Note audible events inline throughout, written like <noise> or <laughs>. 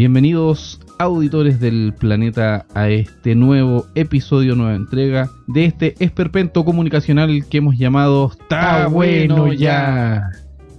Bienvenidos auditores del planeta a este nuevo episodio, nueva entrega de este esperpento comunicacional que hemos llamado Está bueno ya.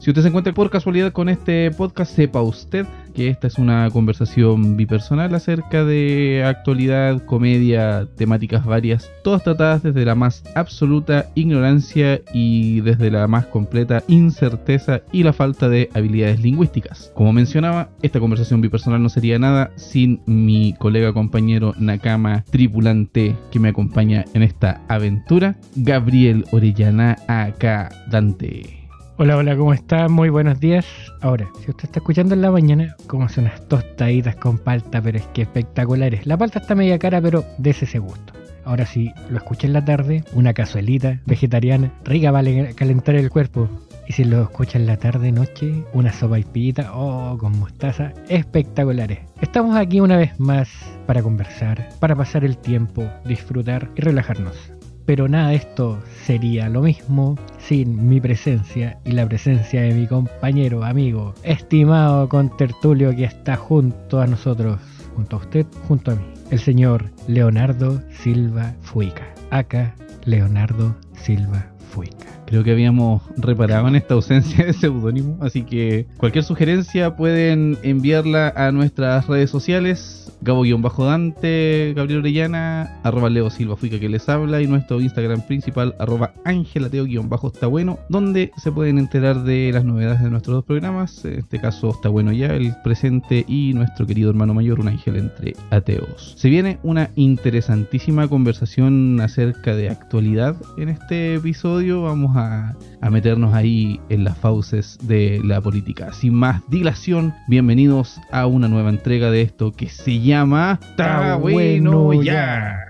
Si usted se encuentra por casualidad con este podcast, sepa usted que esta es una conversación bipersonal acerca de actualidad, comedia, temáticas varias, todas tratadas desde la más absoluta ignorancia y desde la más completa incerteza y la falta de habilidades lingüísticas. Como mencionaba, esta conversación bipersonal no sería nada sin mi colega compañero Nakama tripulante que me acompaña en esta aventura, Gabriel Orellana acá Dante. Hola, hola, ¿cómo está? Muy buenos días. Ahora, si usted está escuchando en la mañana, como son unas tostaditas con palta, pero es que espectaculares. La palta está media cara, pero de ese gusto. Ahora si lo escucha en la tarde, una cazuelita vegetariana, rica para calentar el cuerpo. Y si lo escucha en la tarde, noche, una sopa y pillita, oh, con mostaza, espectaculares. Estamos aquí una vez más para conversar, para pasar el tiempo, disfrutar y relajarnos pero nada de esto sería lo mismo sin mi presencia y la presencia de mi compañero, amigo, estimado contertulio que está junto a nosotros, junto a usted, junto a mí, el señor Leonardo Silva Fuica. Acá, Leonardo Silva Fuica. Creo que habíamos reparado en esta ausencia de seudónimo, así que cualquier sugerencia pueden enviarla a nuestras redes sociales Gabo-Dante, Gabriel Orellana, arroba Leo Silva Fuica que les habla y nuestro Instagram principal, arroba Angelateo-Está Bueno, donde se pueden enterar de las novedades de nuestros dos programas. En este caso está bueno ya, el presente y nuestro querido hermano mayor, un ángel entre ateos. Se viene una interesantísima conversación acerca de actualidad en este episodio. Vamos a, a meternos ahí en las fauces de la política. Sin más dilación, bienvenidos a una nueva entrega de esto que se llama llama Está bueno ya.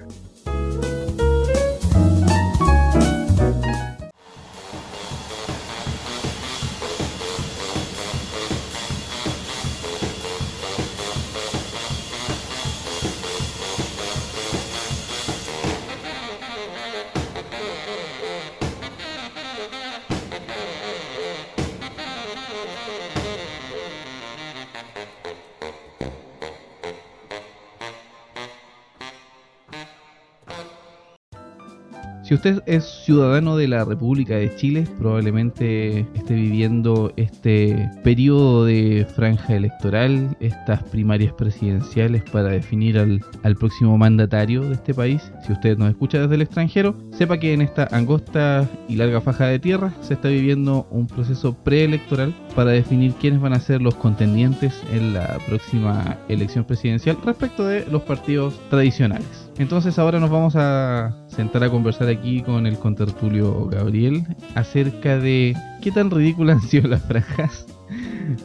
Si usted es ciudadano de la República de Chile, probablemente esté viviendo este periodo de franja electoral, estas primarias presidenciales para definir al, próximo mandatario de este país. Si usted nos escucha desde el extranjero, sepa que en esta angosta y larga faja de tierra se está viviendo un proceso preelectoral para definir quiénes van a ser los contendientes en la próxima elección presidencial respecto de los partidos tradicionales. Entonces ahora nos vamos a sentar a conversar aquí con el contertulio Gabriel acerca de qué tan ridículas han sido las franjas,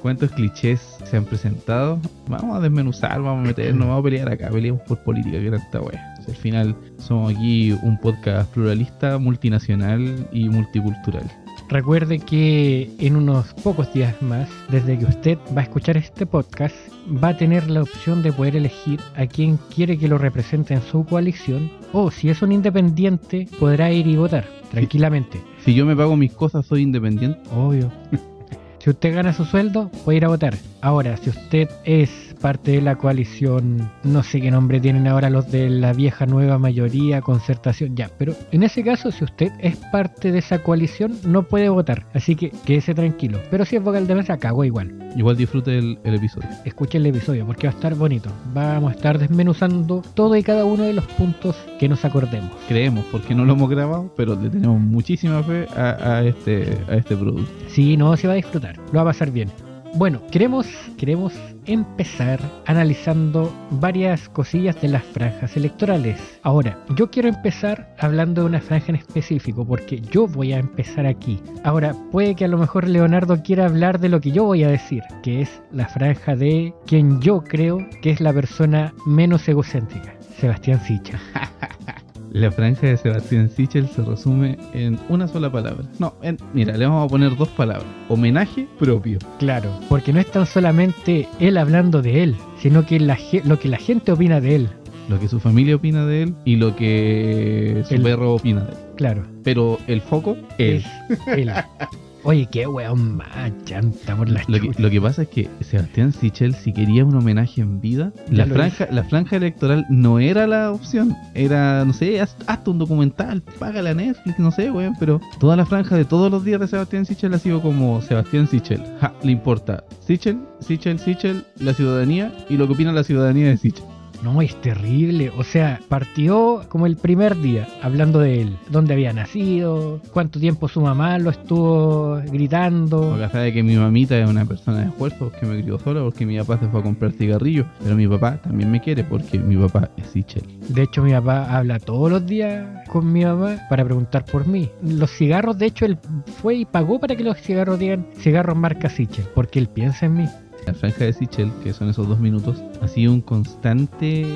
cuántos clichés se han presentado. Vamos a desmenuzar, vamos a meternos, vamos a pelear acá, peleamos por política, que esta wea. Al final somos aquí un podcast pluralista, multinacional y multicultural. Recuerde que en unos pocos días más, desde que usted va a escuchar este podcast, va a tener la opción de poder elegir a quien quiere que lo represente en su coalición o si es un independiente podrá ir y votar tranquilamente. Si yo me pago mis cosas, soy independiente. Obvio. <laughs> si usted gana su sueldo, puede ir a votar. Ahora, si usted es parte de la coalición, no sé qué nombre tienen ahora los de la vieja nueva mayoría, concertación, ya, pero en ese caso, si usted es parte de esa coalición, no puede votar, así que quédese tranquilo. Pero si es vocal de mesa, cago igual. Igual disfrute el, episodio. Escuche el episodio porque va a estar bonito. Vamos a estar desmenuzando todo y cada uno de los puntos que nos acordemos. Creemos, porque no lo hemos grabado, pero le tenemos muchísima fe a, este, a este producto. Sí, no, se va a disfrutar, lo va a pasar bien. Bueno, queremos, queremos empezar analizando varias cosillas de las franjas electorales. Ahora, yo quiero empezar hablando de una franja en específico, porque yo voy a empezar aquí. Ahora, puede que a lo mejor Leonardo quiera hablar de lo que yo voy a decir, que es la franja de quien yo creo que es la persona menos egocéntrica, Sebastián Sicha. <laughs> La franja de Sebastián Sichel se resume en una sola palabra. No, mira, le vamos a poner dos palabras. Homenaje propio. Claro, porque no es tan solamente él hablando de él, sino que lo que la gente opina de él. Lo que su familia opina de él y lo que su perro opina de él. Claro. Pero el foco es él. <laughs> Oye, qué weón más chanta por la Lo que, lo que pasa es que Sebastián Sichel, si quería un homenaje en vida, la franja, la franja electoral no era la opción. Era, no sé, haz- hazte un documental, págale a Netflix, no sé, weón. Pero toda la franja de todos los días de Sebastián Sichel ha sido como Sebastián Sichel. Ja, le importa Sichel, Sichel, Sichel, la ciudadanía y lo que opina la ciudadanía de Sichel. No, es terrible. O sea, partió como el primer día hablando de él. Dónde había nacido, cuánto tiempo su mamá lo estuvo gritando. Porque sabe que mi mamita es una persona de esfuerzo, que me crió sola, porque mi papá se fue a comprar cigarrillos. Pero mi papá también me quiere porque mi papá es Sichel. De hecho, mi papá habla todos los días con mi mamá para preguntar por mí. Los cigarros, de hecho, él fue y pagó para que los cigarros digan cigarros marca Sichel, porque él piensa en mí. La franja de Sichel, que son esos dos minutos, ha sido un constante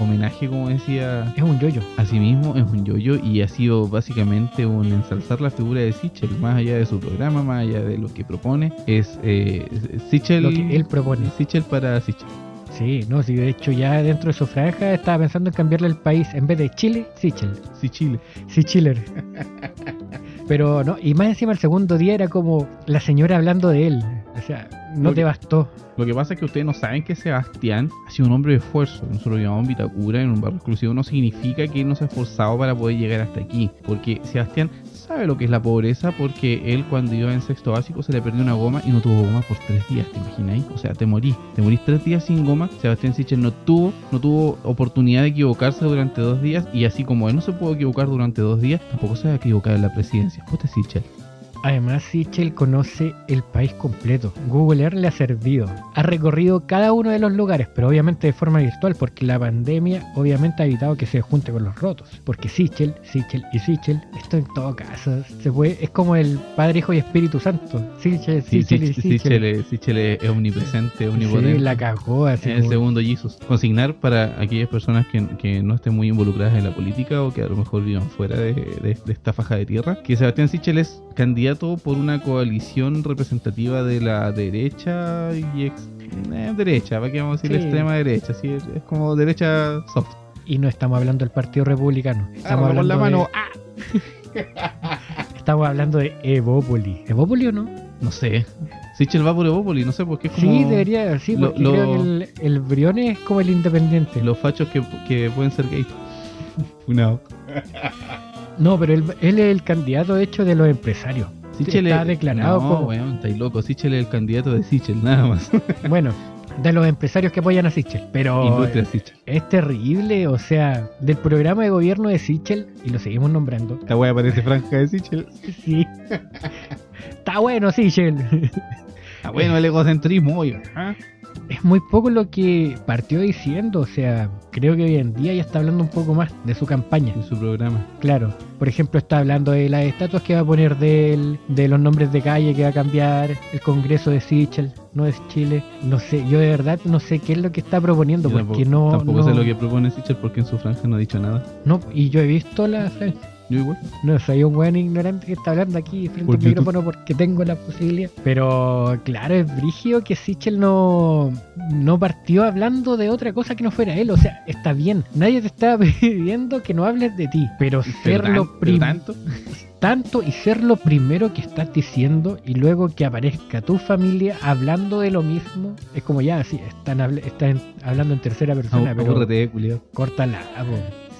homenaje, como decía, Es un yoyo. a sí mismo, es un yoyo y ha sido básicamente un ensalzar la figura de Sichel, más allá de su programa, más allá de lo que propone, es eh, Sichel, Lo que él propone. Sichel para Sichel. Sí, no, sí, de hecho ya dentro de su franja estaba pensando en cambiarle el país. En vez de Chile, Sichel. Sichile. Sí, Chiller. <laughs> Pero no, y más encima el segundo día era como la señora hablando de él. O sea, no te bastó. Lo que pasa es que ustedes no saben que Sebastián ha sido un hombre de esfuerzo. Nosotros lo llamamos Vitacura en un barrio exclusivo. No significa que él no se ha esforzado para poder llegar hasta aquí. Porque Sebastián sabe lo que es la pobreza porque él cuando iba en sexto básico se le perdió una goma y no tuvo goma por tres días, ¿te imagináis? O sea, te morís. Te morís tres días sin goma. Sebastián Sichel no tuvo, no tuvo oportunidad de equivocarse durante dos días y así como él no se pudo equivocar durante dos días, tampoco se va a equivocar en la presidencia. Joder, Sichel. Además, Sichel conoce el país completo. Google Earth le ha servido. Ha recorrido cada uno de los lugares, pero obviamente de forma virtual, porque la pandemia obviamente ha evitado que se junte con los rotos. Porque Sichel, Sichel y Sichel, esto en todo caso, se puede, es como el Padre, Hijo y Espíritu Santo. Sichel, Sí, Sichel y Sich- Sichel. Sichel, es- omnipresente, omnipotente. Sí, la cagó así. Es el segundo Jesus. Consignar para aquellas personas que, que no estén muy involucradas en la política o que a lo mejor vivan fuera de, de- de esta faja de tierra, que Sebastián Sichel es candidato por una coalición representativa de la derecha y ex, eh, derecha, ¿para qué vamos a decir Sí. extrema derecha? Sí, es, es como derecha soft. Y no estamos hablando del Partido Republicano. Estamos hablando con la mano. de- <laughs> Estamos hablando de Evópoli. ¿Evópoli o no? No sé. Sichel va por Evópoli, no sé por qué es como Sí, debería, sí, porque lo- creo que el, el Briones es como el independiente. los fachos que, que pueden ser gays. <laughs> Funao. No, pero él, él es el candidato, de hecho, de los empresarios. Sichel Está es- declarado no, como- weón, estáis loco. Sichel es el candidato de Sichel, nada más. <laughs> Bueno, de los empresarios que apoyan a Sichel. Pero Sichel. es terrible, o sea, del programa de gobierno de Sichel, y lo seguimos nombrando. Esta wea parece franja de Sichel. Sí. <laughs> Está bueno, Sichel. Ah, bueno, el egocentrismo, oiga. ¿ah? Es muy poco lo que partió diciendo, o sea, creo que hoy en día ya está hablando un poco más de su campaña. En su programa. Claro, por ejemplo, está hablando de las estatuas que va a poner de él, de los nombres de calle que va a cambiar, el Congreso de Sichel, no es Chile. No sé, yo de verdad no sé qué es lo que está proponiendo, Yo porque tampoco, no. tampoco no, sé lo que propone Sichel porque en su franja no ha dicho nada. no, y yo he visto la franja. Yo igual. No, soy un buen ignorante que está hablando aquí frente al micrófono porque tengo la posibilidad. Pero claro, es brigio que Sichel no, no partió hablando de otra cosa que no fuera él. O sea, está bien. Nadie te está <laughs> pidiendo que no hables de ti. Pero Pero ser tan- lo pero prim- <laughs> tanto. y ser lo primero que estás diciendo y luego que aparezca tu familia hablando de lo mismo. Es como ya, sí, están, habl- están hablando en tercera persona, pero Abúrrete, culiao. córtala.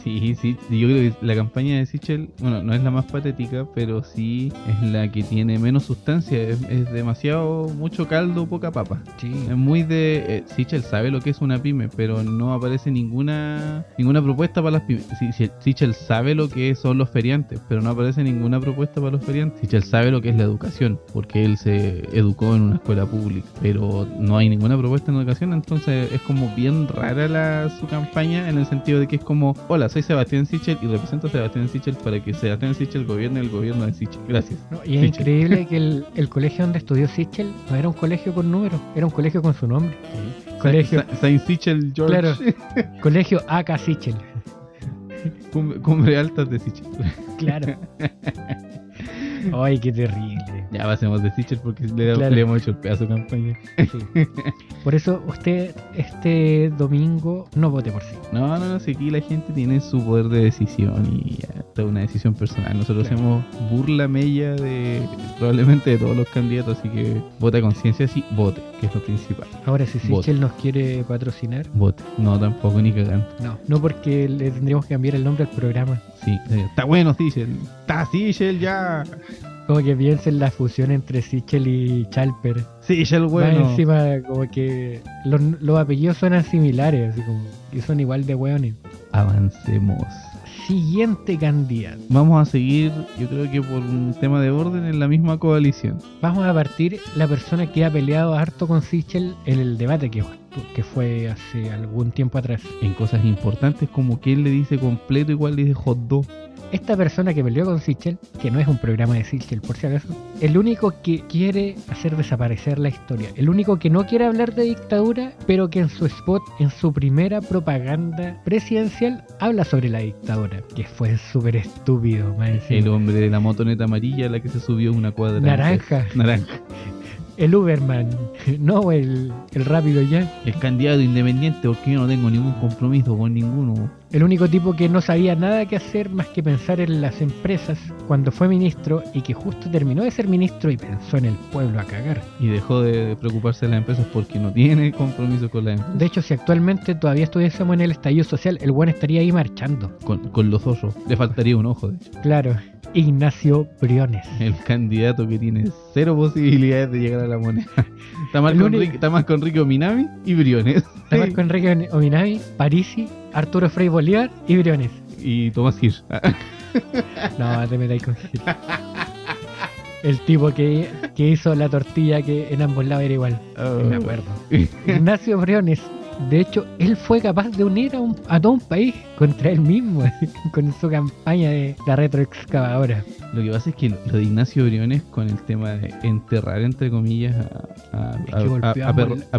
Sí, sí, yo creo que la campaña de Sichel, bueno, no es la más patética, pero sí es la que tiene menos sustancia, es, es demasiado, mucho caldo, poca papa. Sí. Es muy de... eh, Sichel sabe lo que es una pyme, pero no aparece ninguna ninguna propuesta para las pymes. Si- si- Sichel sabe lo que son los feriantes, pero no aparece ninguna propuesta para los feriantes. Sichel sabe lo que es la educación, porque él se educó en una escuela pública, pero no hay ninguna propuesta en educación, entonces es como bien rara la, su campaña en el sentido de que es como, hola, soy Sebastián Sichel y represento a Sebastián Sichel para que Sebastián Sichel gobierne el gobierno de Sichel. Gracias. No, y es Sichel. increíble que el, el colegio donde estudió Sichel no era un colegio con números, era un colegio con su nombre. Colegio. Sa- Saint Sichel George. Claro. <laughs> Colegio AK Sichel. Cumbre, cumbre altas de Sichel. Claro. <laughs> Ay, qué terrible. Ya pasemos de Sichel porque le, Claro. le hemos hecho el pedazo de campaña. Sí. Por eso usted este domingo no vote por sí. No, no, no, si aquí la gente tiene su poder de decisión y ya. es una decisión personal. Nosotros Claro. hacemos burla mella de probablemente de todos los candidatos, así que vote a conciencia, sí, vote, que es lo principal. Ahora, si. Sichel nos quiere patrocinar, Vote. No, tampoco ni cagando. no. No porque le tendríamos que cambiar el nombre al programa. Sí, eh, está bueno, Sichel. Está Sichel ya. Como que piensen la fusión entre Sichel y Chalper. Sichel, Más bueno. encima, como que los, los apellidos suenan similares, así como que son igual de hueones. Avancemos. Siguiente candidato. Vamos a seguir, yo creo que por un tema de orden, en la misma coalición. Vamos a partir la persona que ha peleado harto con Sichel en el debate que, que fue hace algún tiempo atrás. En cosas importantes como que él le dice completo, igual le dice hot dog. Esta persona que peleó con Sichel, que no es un programa de Sichel por si acaso, el único que quiere hacer desaparecer la historia, el único que no quiere hablar de dictadura, pero que en su spot, en su primera propaganda presidencial, habla sobre la dictadura, que fue súper estúpido, encima. El hombre de la motoneta amarilla, la que se subió una cuadra. Naranja. antes. <laughs> Naranja. El Uberman, <laughs> no el, el rápido ya. El candidato independiente, porque yo no tengo ningún compromiso con ninguno. El único tipo que no sabía nada que hacer más que pensar en las empresas cuando fue ministro y que justo terminó de ser ministro y pensó en el pueblo a cagar. Y dejó de preocuparse de las empresas porque no tiene <laughs> compromiso con las empresas. De hecho, si actualmente todavía estuviésemos en el estallido social, el buen estaría ahí marchando. Con, con los ojos. Le faltaría un ojo, de hecho. Claro, Ignacio Briones. El candidato que tiene cero posibilidades de llegar a la moneda. <laughs> Está más, con, Rick- está más con Rico Minami y Briones. Está Marco Enrique Ominami, Parisi, Arturo Frei Bolívar y Briones. Y Tomás Hirsch. <laughs> No, te metáis con Gil. El tipo que, que hizo la tortilla que en ambos lados era igual. Oh. Me acuerdo. Ignacio Briones. De hecho, él fue capaz de unir a, un- a todo un país contra él mismo <laughs> con su campaña de la retroexcavadora. Lo que pasa es que lo de Ignacio Briones con el tema de enterrar, entre comillas, a, a, a- a- a a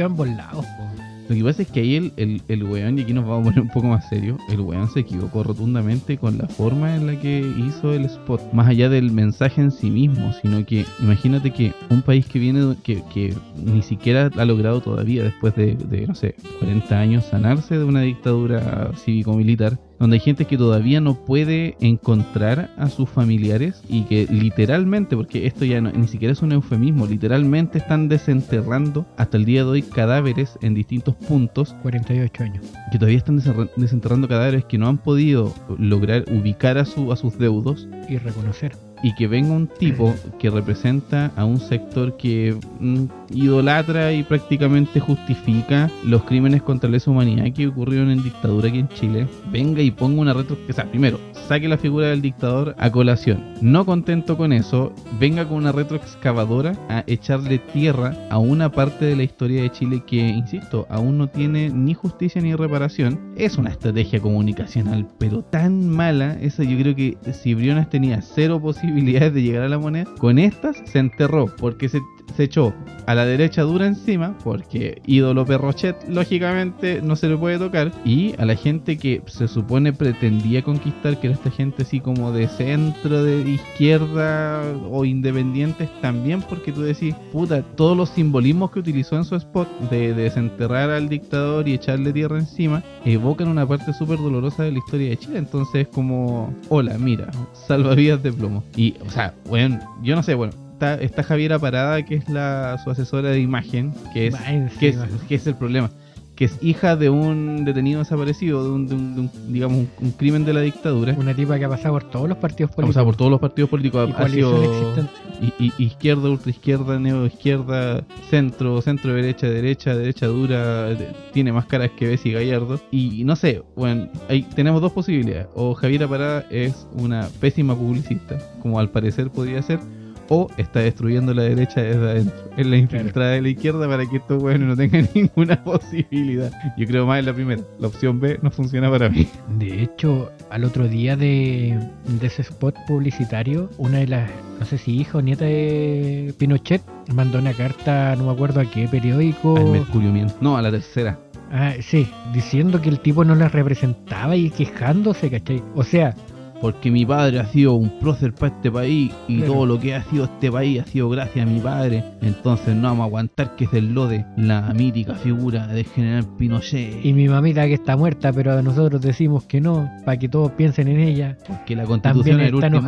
a ambos lados. po. Lo que pasa es que ahí el, el, el weón, y aquí nos vamos a poner un poco más serio, el weón se equivocó rotundamente con la forma en la que hizo el spot. Más allá del mensaje en sí mismo, sino que imagínate que un país que viene, que, que ni siquiera ha logrado todavía, después de, de, no sé, 40 años, sanarse de una dictadura cívico-militar, donde hay gente que todavía no puede encontrar a sus familiares y que literalmente, porque esto ya no- ni siquiera es un eufemismo, literalmente están desenterrando hasta el día de hoy cadáveres en distintos puntos 48 años. que todavía están desenterra- desenterrando cadáveres que no han podido lograr ubicar a, su, a sus deudos Y reconocer. y que venga un tipo que representa a un sector que mm, idolatra y prácticamente justifica los crímenes contra la humanidad que ocurrieron en dictadura aquí en Chile, venga y ponga una retro... O sea, primero, saque la figura del dictador a colación. No contento con eso, venga con una retroexcavadora a echarle tierra a una parte de la historia de Chile que, insisto, aún no tiene ni justicia ni reparación. Es una estrategia comunicacional, pero tan mala, esa yo creo que si Briones tenía cero <laughs> posibilidades de llegar a la moneda, con estas se enterró, porque se, se echó a la derecha dura encima, porque ídolo Perrochet, lógicamente, no se le puede tocar, y a la gente que se supone pretendía conquistar, que era esta gente así como de centro, de izquierda o independientes también, porque tú decís, puta, todos los simbolismos que utilizó en su spot de, de desenterrar al dictador y echarle tierra encima, evocan una parte súper dolorosa de la historia de Chile. Entonces, como, hola, mira, salvavidas de plomo. Y, o sea, bueno, yo no sé, bueno. Está, está Javiera Parada, que es la su asesora de imagen, que es, Va que es, que es el problema, que es hija de un detenido desaparecido, de un, de un- de un, digamos, un, un crimen de la dictadura. Una tipa que ha pasado por todos los partidos políticos. sea, por todos los partidos políticos y ha- ha sido i- i- izquierda, ultraizquierda, neoizquierda, centro, centro derecha, derecha, derecha dura, de- tiene más caras que Bessie Gallardo. Y, no sé, bueno, ahí tenemos dos posibilidades. O Javiera Parada es una pésima publicista, como al parecer podría ser, o está destruyendo la derecha desde adentro. Es la infiltrada de la izquierda para que estos buenos no tengan <laughs> ninguna posibilidad. Yo creo más en la primera. La opción B no funciona para mí. De hecho, al otro día de, de ese spot publicitario, una de las, no sé si hija o nieta de Pinochet, mandó una carta, no me acuerdo a qué periódico. Al Mercurio Miente. No, a la tercera. Ah, sí, diciendo que el tipo no la representaba y quejándose, ¿cachai? O sea, porque mi padre ha sido un prócer para este país y todo lo que ha sido este país ha sido gracias a mi padre. Entonces no vamos a aguantar que se lode la mítica figura del general Pinochet. Y mi mamita que está muerta, pero nosotros decimos que no, para que todos piensen en ella. Porque la constitución es el último.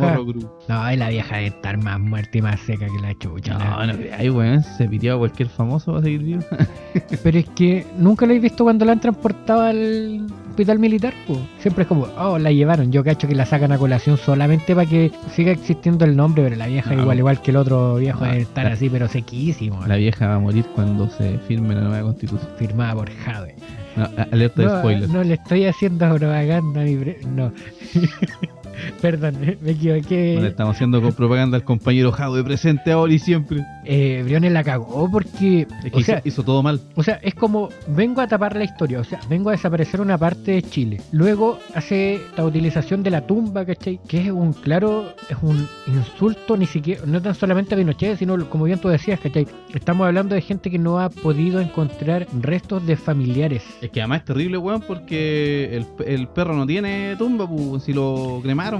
No, y la vieja de estar más muerta y más seca que la chucha. No, no creáis, weón. Se piteaba cualquier famoso para seguir vivo. <laughs> Pero es que nunca lo he visto cuando la han transportado al hospital militar, po. Siempre es como, oh, la llevaron. Yo cacho que la sacan a colación solamente para que siga existiendo el nombre, pero la vieja No. igual, igual que el otro viejo, No, debe estar así, pero sequísimo. La vieja va a morir cuando se firme la nueva constitución. Firmada por Jade. No, alerta de no le estoy haciendo propaganda a mi... pre- No. <laughs> <laughs> Perdón, me equivoqué. Estamos haciendo con propaganda al compañero Jadwe presente ahora y siempre. Eh, Briones la cagó porque... Es que o sea, hizo, hizo todo mal. O sea, es como vengo a tapar la historia, o sea, vengo a desaparecer una parte de Chile. Luego hace la utilización de la tumba, ¿cachai? Que es un claro, es un insulto, ni siquiera, no tan solamente a Pinochet, sino como bien tú decías, ¿cachai? Estamos hablando de gente que no ha podido encontrar restos de familiares. Es que además es terrible, weón, porque el, el perro no tiene tumba, pues, si lo cremaron,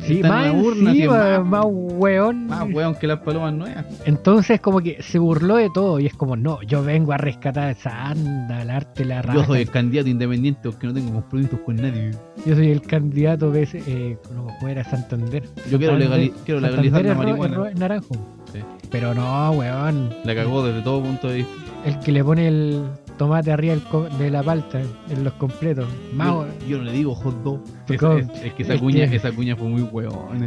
Sí, más encima, más weón. más weón que las palomas nuevas. Entonces como que se burló de todo y es como, no, yo vengo a rescatar esa anda, el arte, la raza. Yo soy el candidato independiente porque no tengo compromisos con nadie. Yo soy el candidato de ese, eh, no, ¿cómo era? Santander. Yo quiero, legali- quiero legalizar la es ro- es marihuana. ro- es naranjo. Sí. Pero no, weón. La cagó desde todo punto de vista. El que le pone el tomate arriba de la palta en los completos. Yo, yo no le digo hot dog. Es, Porque- es- es que esa es cuña, esa cuña fue muy eh.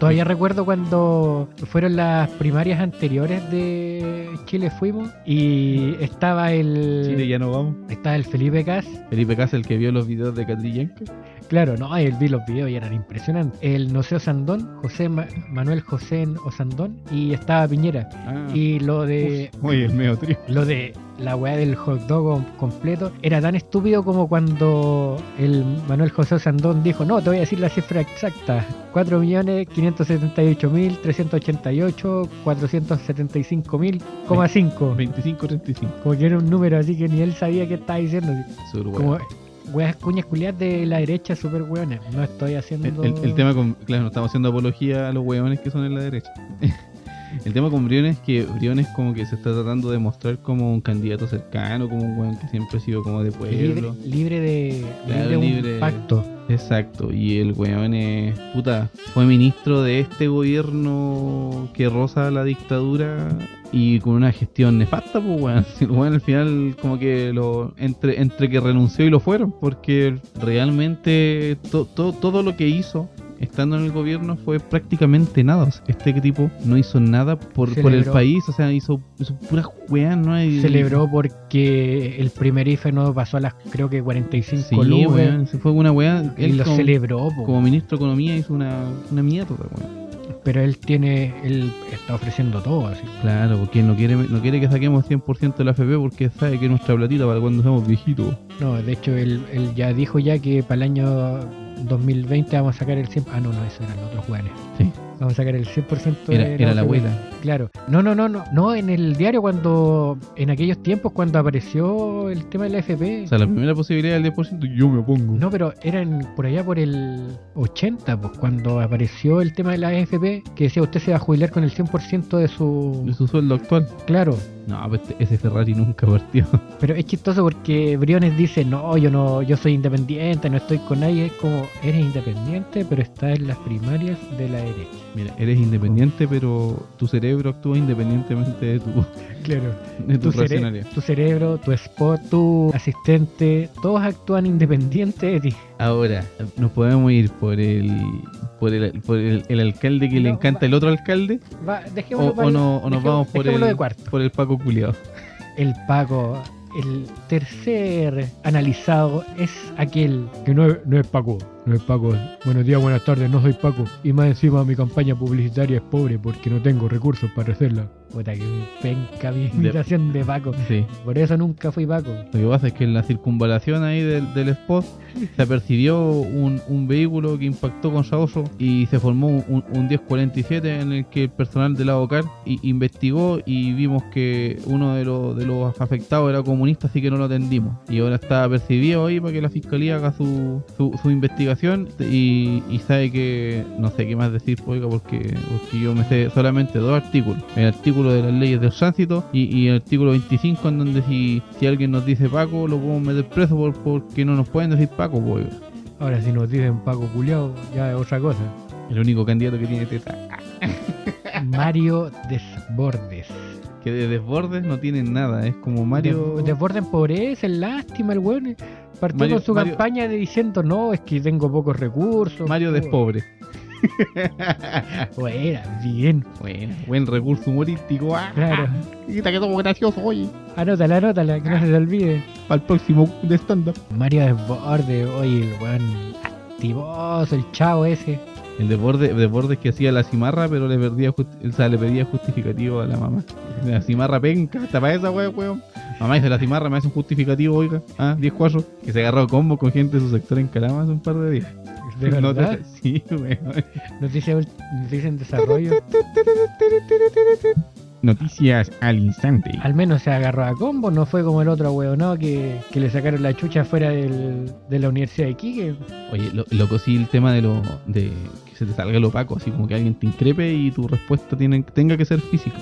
Todavía recuerdo cuando fueron las primarias anteriores de Chile Fuimos y estaba el Chile ya no vamos. estaba el Felipe Cas. Felipe Casa, el que vio los videos de Catrillanca. Claro, no, él vi los videos y eran impresionantes. El Noceo Sandón, José Ma- Manuel José Osandón y estaba Piñera. Ah, Y lo de Oye, el medio trío. lo de la weá del hot dog com- completo era tan estúpido como cuando el Manuel José Sandón dijo, no, te voy a decir la cifra exacta, 4.578.388, 475.000,5. 25-35. Como que era un número así que ni él sabía qué estaba diciendo. Como weas cuñas culiadas de la derecha súper weones. No estoy haciendo... El, el- el tema con. Claro, no estamos haciendo apología a los hueones que son en la derecha. <laughs> el tema con Briones es que Briones como que se está tratando de mostrar como un candidato cercano, como un hueón que siempre ha sido como de pueblo. libre de, Claro, libre de un libre- pacto. Exacto, y el weón es. Puta, fue ministro de este gobierno que roza la dictadura y con una gestión nefasta, pues weón. <laughs> El weón al final, como que lo. Entre, entre que renunció y lo fueron, porque realmente to- to- todo lo que hizo. Estando en el gobierno fue prácticamente nada. O sea, este tipo no hizo nada por, por el país, o sea, hizo, hizo pura weá, ¿no? hay Celebró porque el primer IFE no pasó a las creo que 45 Sí, weón, se fue una weá. Y él lo como- celebró, po. como ministro de Economía hizo una, una mierda, weón. pero él tiene, él está ofreciendo todo así. Claro, porque él no quiere, no quiere que saquemos 100% de la FP porque sabe que es nuestra platita para cuando seamos viejitos. No, de hecho él, él ya dijo ya que para el año 2020 vamos a sacar el 100%. Ah, no, no, eso eran los otros jóvenes. Sí. Vamos a sacar el 100% Era, de era la FP. abuela. Claro. No, no, no, no. No, en el diario cuando, en aquellos tiempos cuando apareció el tema de la FP. O sea, la primera posibilidad del 10% yo me opongo. No, pero eran por allá por el 80, pues cuando apareció el tema de la AFP, que decía usted se va a jubilar con el 100% de De su... su sueldo actual. Claro, No, pues este- ese Ferrari nunca partió. <laughs> pero es chistoso porque Briones dice, no, yo no, yo soy independiente, no estoy con nadie. Es como, eres independiente, pero estás en las primarias de la derecha. Mira, eres independiente, pero tu cerebro actúa independientemente de tu, <laughs> Claro. de tu, Tu, cere- tu cerebro, tu spot, tu asistente, todos actúan independiente de ti. Ahora, nos podemos ir por el por el, por el, el alcalde que le encanta va- el otro alcalde Va, o, dejémoslo o para- no, o nos vamos por el, de por el Paco culiado. El Paco, el tercer analizado es aquel que no, no es Paco, no Paco. Buenos días, buenas tardes, no soy Paco. Y más encima mi campaña publicitaria es pobre porque no tengo recursos para hacerla. Puta que penca mi imitación de Paco. Sí. Por eso nunca fui Paco. Lo que pasa es que en la circunvalación ahí del, del spot <laughs> se apercibió un, un vehículo que impactó con Saoso y se formó un, un, un 1047 en el que el personal de la OCAR investigó y vimos que uno de los, de los afectados era comunista, así que no lo atendimos. Y ahora está apercibido ahí para que la fiscalía haga su, su, su investigación y, y sabe que no sé qué más decir, oiga, porque, porque yo me sé solamente dos artículos. El artículo de las leyes del tránsito y, y el artículo 25 en donde si, si alguien nos dice Paco, lo podemos meter preso por, porque no nos pueden decir Paco, pues, oiga. Ahora, si nos dicen Paco Culeado, ya es otra cosa. El único candidato que tiene teta. <laughs> Mario Desbordes. Que de desbordes no tienen nada, es como Mario... Des- Desbordes pobreza, es lástima el weón. Partió Mario- con su Mario- campaña de diciendo, no, es que tengo pocos recursos. Mario despobre. Bueno, bien. Bueno, buen recurso humorístico. Ah, Claro. Quita que somos graciosos, oye. Anótala, anótala, que no se te olvide. Para el próximo de stand-up. Mario Desbordes, oye, el weón activoso, el chavo ese. El desborde, desbordes que hacía la cimarra, pero le, perdía justi- o sea, le pedía justificativo a la mamá. La cimarra penca, hasta para esa wea, weón. Mamá dice la cimarra, me hace un justificativo, oiga. Ah, 10 4 Que se agarró a combo con gente de su sector en Calama hace un par de días. De <laughs> verdad, sí, weón. noticia, ult- noticia en desarrollo. Noticias al instante. Al menos se agarró a combo, no fue como el otro weón, ¿no? Que, que le sacaron la chucha fuera del, de la Universidad de Iquique. Oye, lo, loco, sí, el tema de lo de se te salga el opaco, así como que alguien te increpe y tu respuesta tiene, tenga que ser física.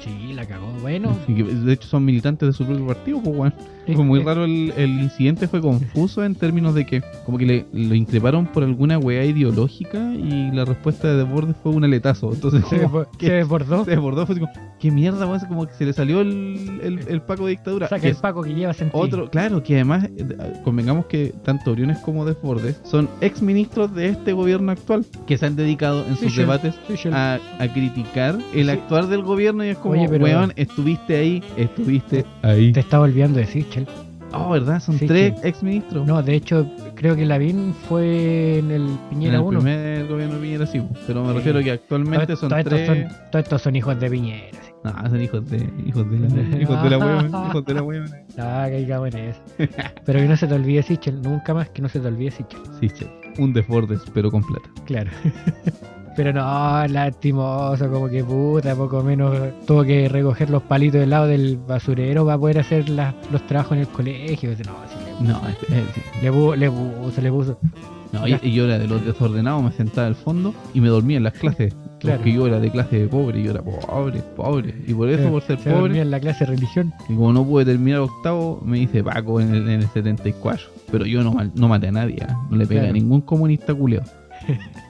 Sí, la cagó. Bueno, que, de hecho son militantes de su propio partido, pues, weón. Fue muy raro el, el incidente, fue confuso en términos de que como que le, lo increparon por alguna weá ideológica y la respuesta de Desbordes fue un aletazo. Entonces Se, como se desbordó. se desbordó, fue como, ¿qué mierda, weón? Como que se le salió el, el, el Paco de dictadura. Saca Que el Paco que lleva sentido. otro, claro, que además, eh, convengamos que tanto Briones como Desbordes son ex ministros de este gobierno actual que se han dedicado en sus Sí, debates Sí, a, a criticar el Sí. actuar del gobierno y es como, Oye, pero- weón, estuviste ahí, estuviste ahí. Te estaba olvidando de Sichel. Oh, ¿verdad? Son Sí, tres que- ex ministros. No, de hecho, creo que Lavín fue en el en Piñera el 1. primer gobierno de Piñera sí, pero me Sí. refiero que actualmente son tres. estos son, todos estos son hijos de Piñera. sí. No, son hijos de hijos de la hijos de la hueva, hijos de la hueva. No, caigamos en eso. Pero que no se te olvide Sichel. Nunca más que no se te olvide Sichel. Sí, che, un desbordes, pero con plata. Claro. <laughs> Pero no, lastimoso, como que puta, poco menos tuvo que recoger los palitos del lado del basurero para poder hacer las- los trabajos en el colegio. No, sí, le, No, es- es- sí. le, pu- le puso, le puso. no y, y yo era de los desordenados, me sentaba al fondo y me dormía en las clases. Claro. Porque yo era de clase de pobre, yo era pobre, pobre. Y por eso, Se- por ser se dormía pobre, en la clase de religión. y como no pude terminar octavo, me hice Paco en el, en el 74. Pero yo no, mal- no maté a nadie, ¿ah? no le pegué Claro. a ningún comunista culeado. <laughs>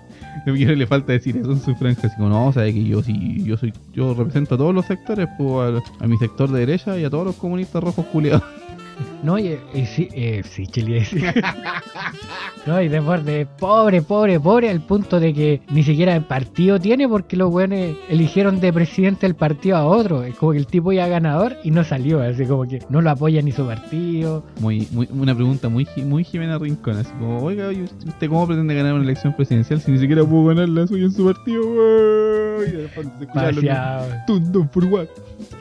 <laughs> Quiero le falta decir eso en su franja, así como no, o sea, que yo sí, yo soy, yo represento a todos los sectores, pues a, a mi sector de derecha y a todos los comunistas rojos culeados. <laughs> No, y, y sí, eh, sí, Chile sí. <laughs> No, y después de pobre, pobre, pobre, al punto de que ni siquiera el partido tiene porque los buenos eligieron de presidente el partido a otro. Es como que el tipo ya ganador y no salió, así como que no lo apoya ni su partido. Muy, muy, una pregunta muy, muy Jimena Rincón, así como, oiga, ¿y usted cómo pretende ganar una elección presidencial si ni siquiera pudo ganarla suya en su partido? Wey? Y de fondo se escuchaba lo que- Paseado. Tun, tun, for what?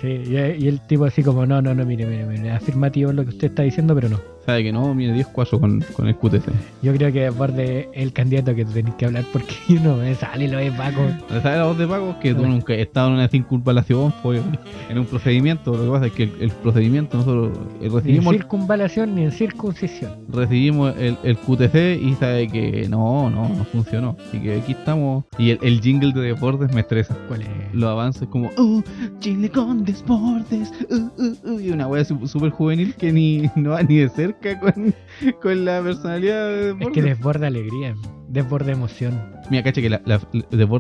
Sí, y, y el tipo así como, no, no, no, mire, mire, mire, afirmativo lo que usted está diciendo, pero no. Sabe que no, mire, 10 4 con, con el QTC. Yo creo que Borde es el candidato que tenés que hablar porque <laughs> no me sale lo de Paco. ¿Sabes la voz de Paco? Que tú nunca has estado en una circunvalación, fue en un procedimiento. Lo que pasa es que el, el procedimiento nosotros eh, Ni en recibimos, circunvalación ni en circuncisión. recibimos el, el QTC y sabe que no, no, no funcionó. Así que aquí estamos. Y el, el jingle de deportes me estresa. ¿Cuál es? Los avances como, oh, Chile con deportes, uh, uh, uh", y una wea súper juvenil que ni <laughs> no va ni de cerca con, con la personalidad de Es que desborda alegría, desborda emoción. Mira, cacha que la, la,